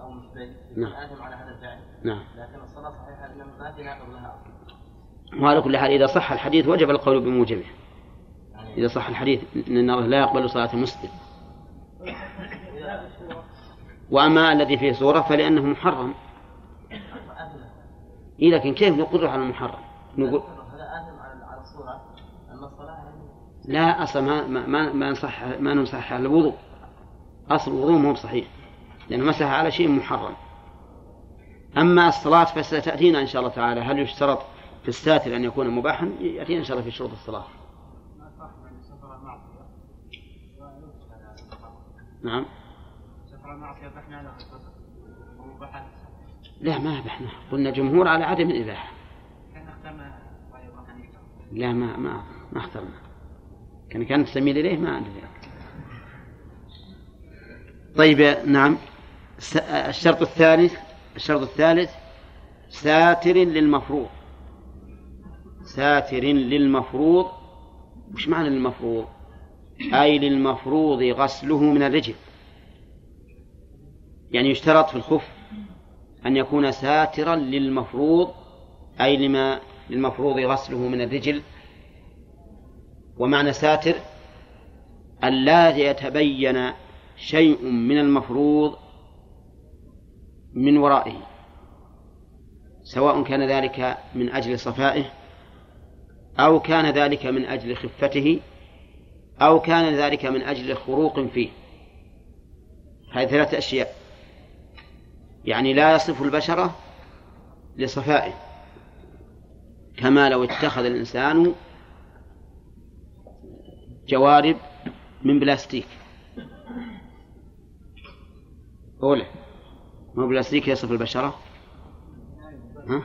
أو مسبل نعم. آثم على هذا الفعل. نعم. لكن الصلاة صحيحة لأنه ما في لها أصلا وعلى كل حال إذا صح الحديث وجب القول بموجبه. إذا صح الحديث إن الله لا يقبل صلاة مسلم وأما الذي فيه صورة فلأنه محرم. إيه لكن كيف نقر على المحرم؟ نقول لا أصلا ما ما ما- نصح ما نصح على الوضوء. أصل الوضوء مو صحيح لأنه مسح على شيء محرم. أما الصلاة فستأتينا إن شاء الله تعالى. هل يشترط في الساتر أن يكون مباحا يأتينا إن شاء الله في شروط الصلاة. نعم. لا ما أبحنا قلنا جمهور على عدم الإباحة لا ما ما ما اخترنا. كان كانت تميل إليه ما أدري طيب نعم. الشرط الثالث الشرط الثالث ساتر للمفروض. ساتر للمفروض. وش معنى للمفروض؟ أي للمفروض غسله من الرجل. يعني يشترط في الخف أن يكون ساترا للمفروض أي لما للمفروض غسله من الرجل. ومعنى ساتر؟ أن لا يتبين شيء من المفروض من ورائه سواء كان ذلك من أجل صفائه أو كان ذلك من أجل خفته أو كان ذلك من أجل خروق فيه. هذه ثلاثة أشياء. يعني لا يصف البشرة لصفائه. كما لو اتخذ الإنسان جوارب من بلاستيك. أولى ما بلاستيك يصف البشرة ها؟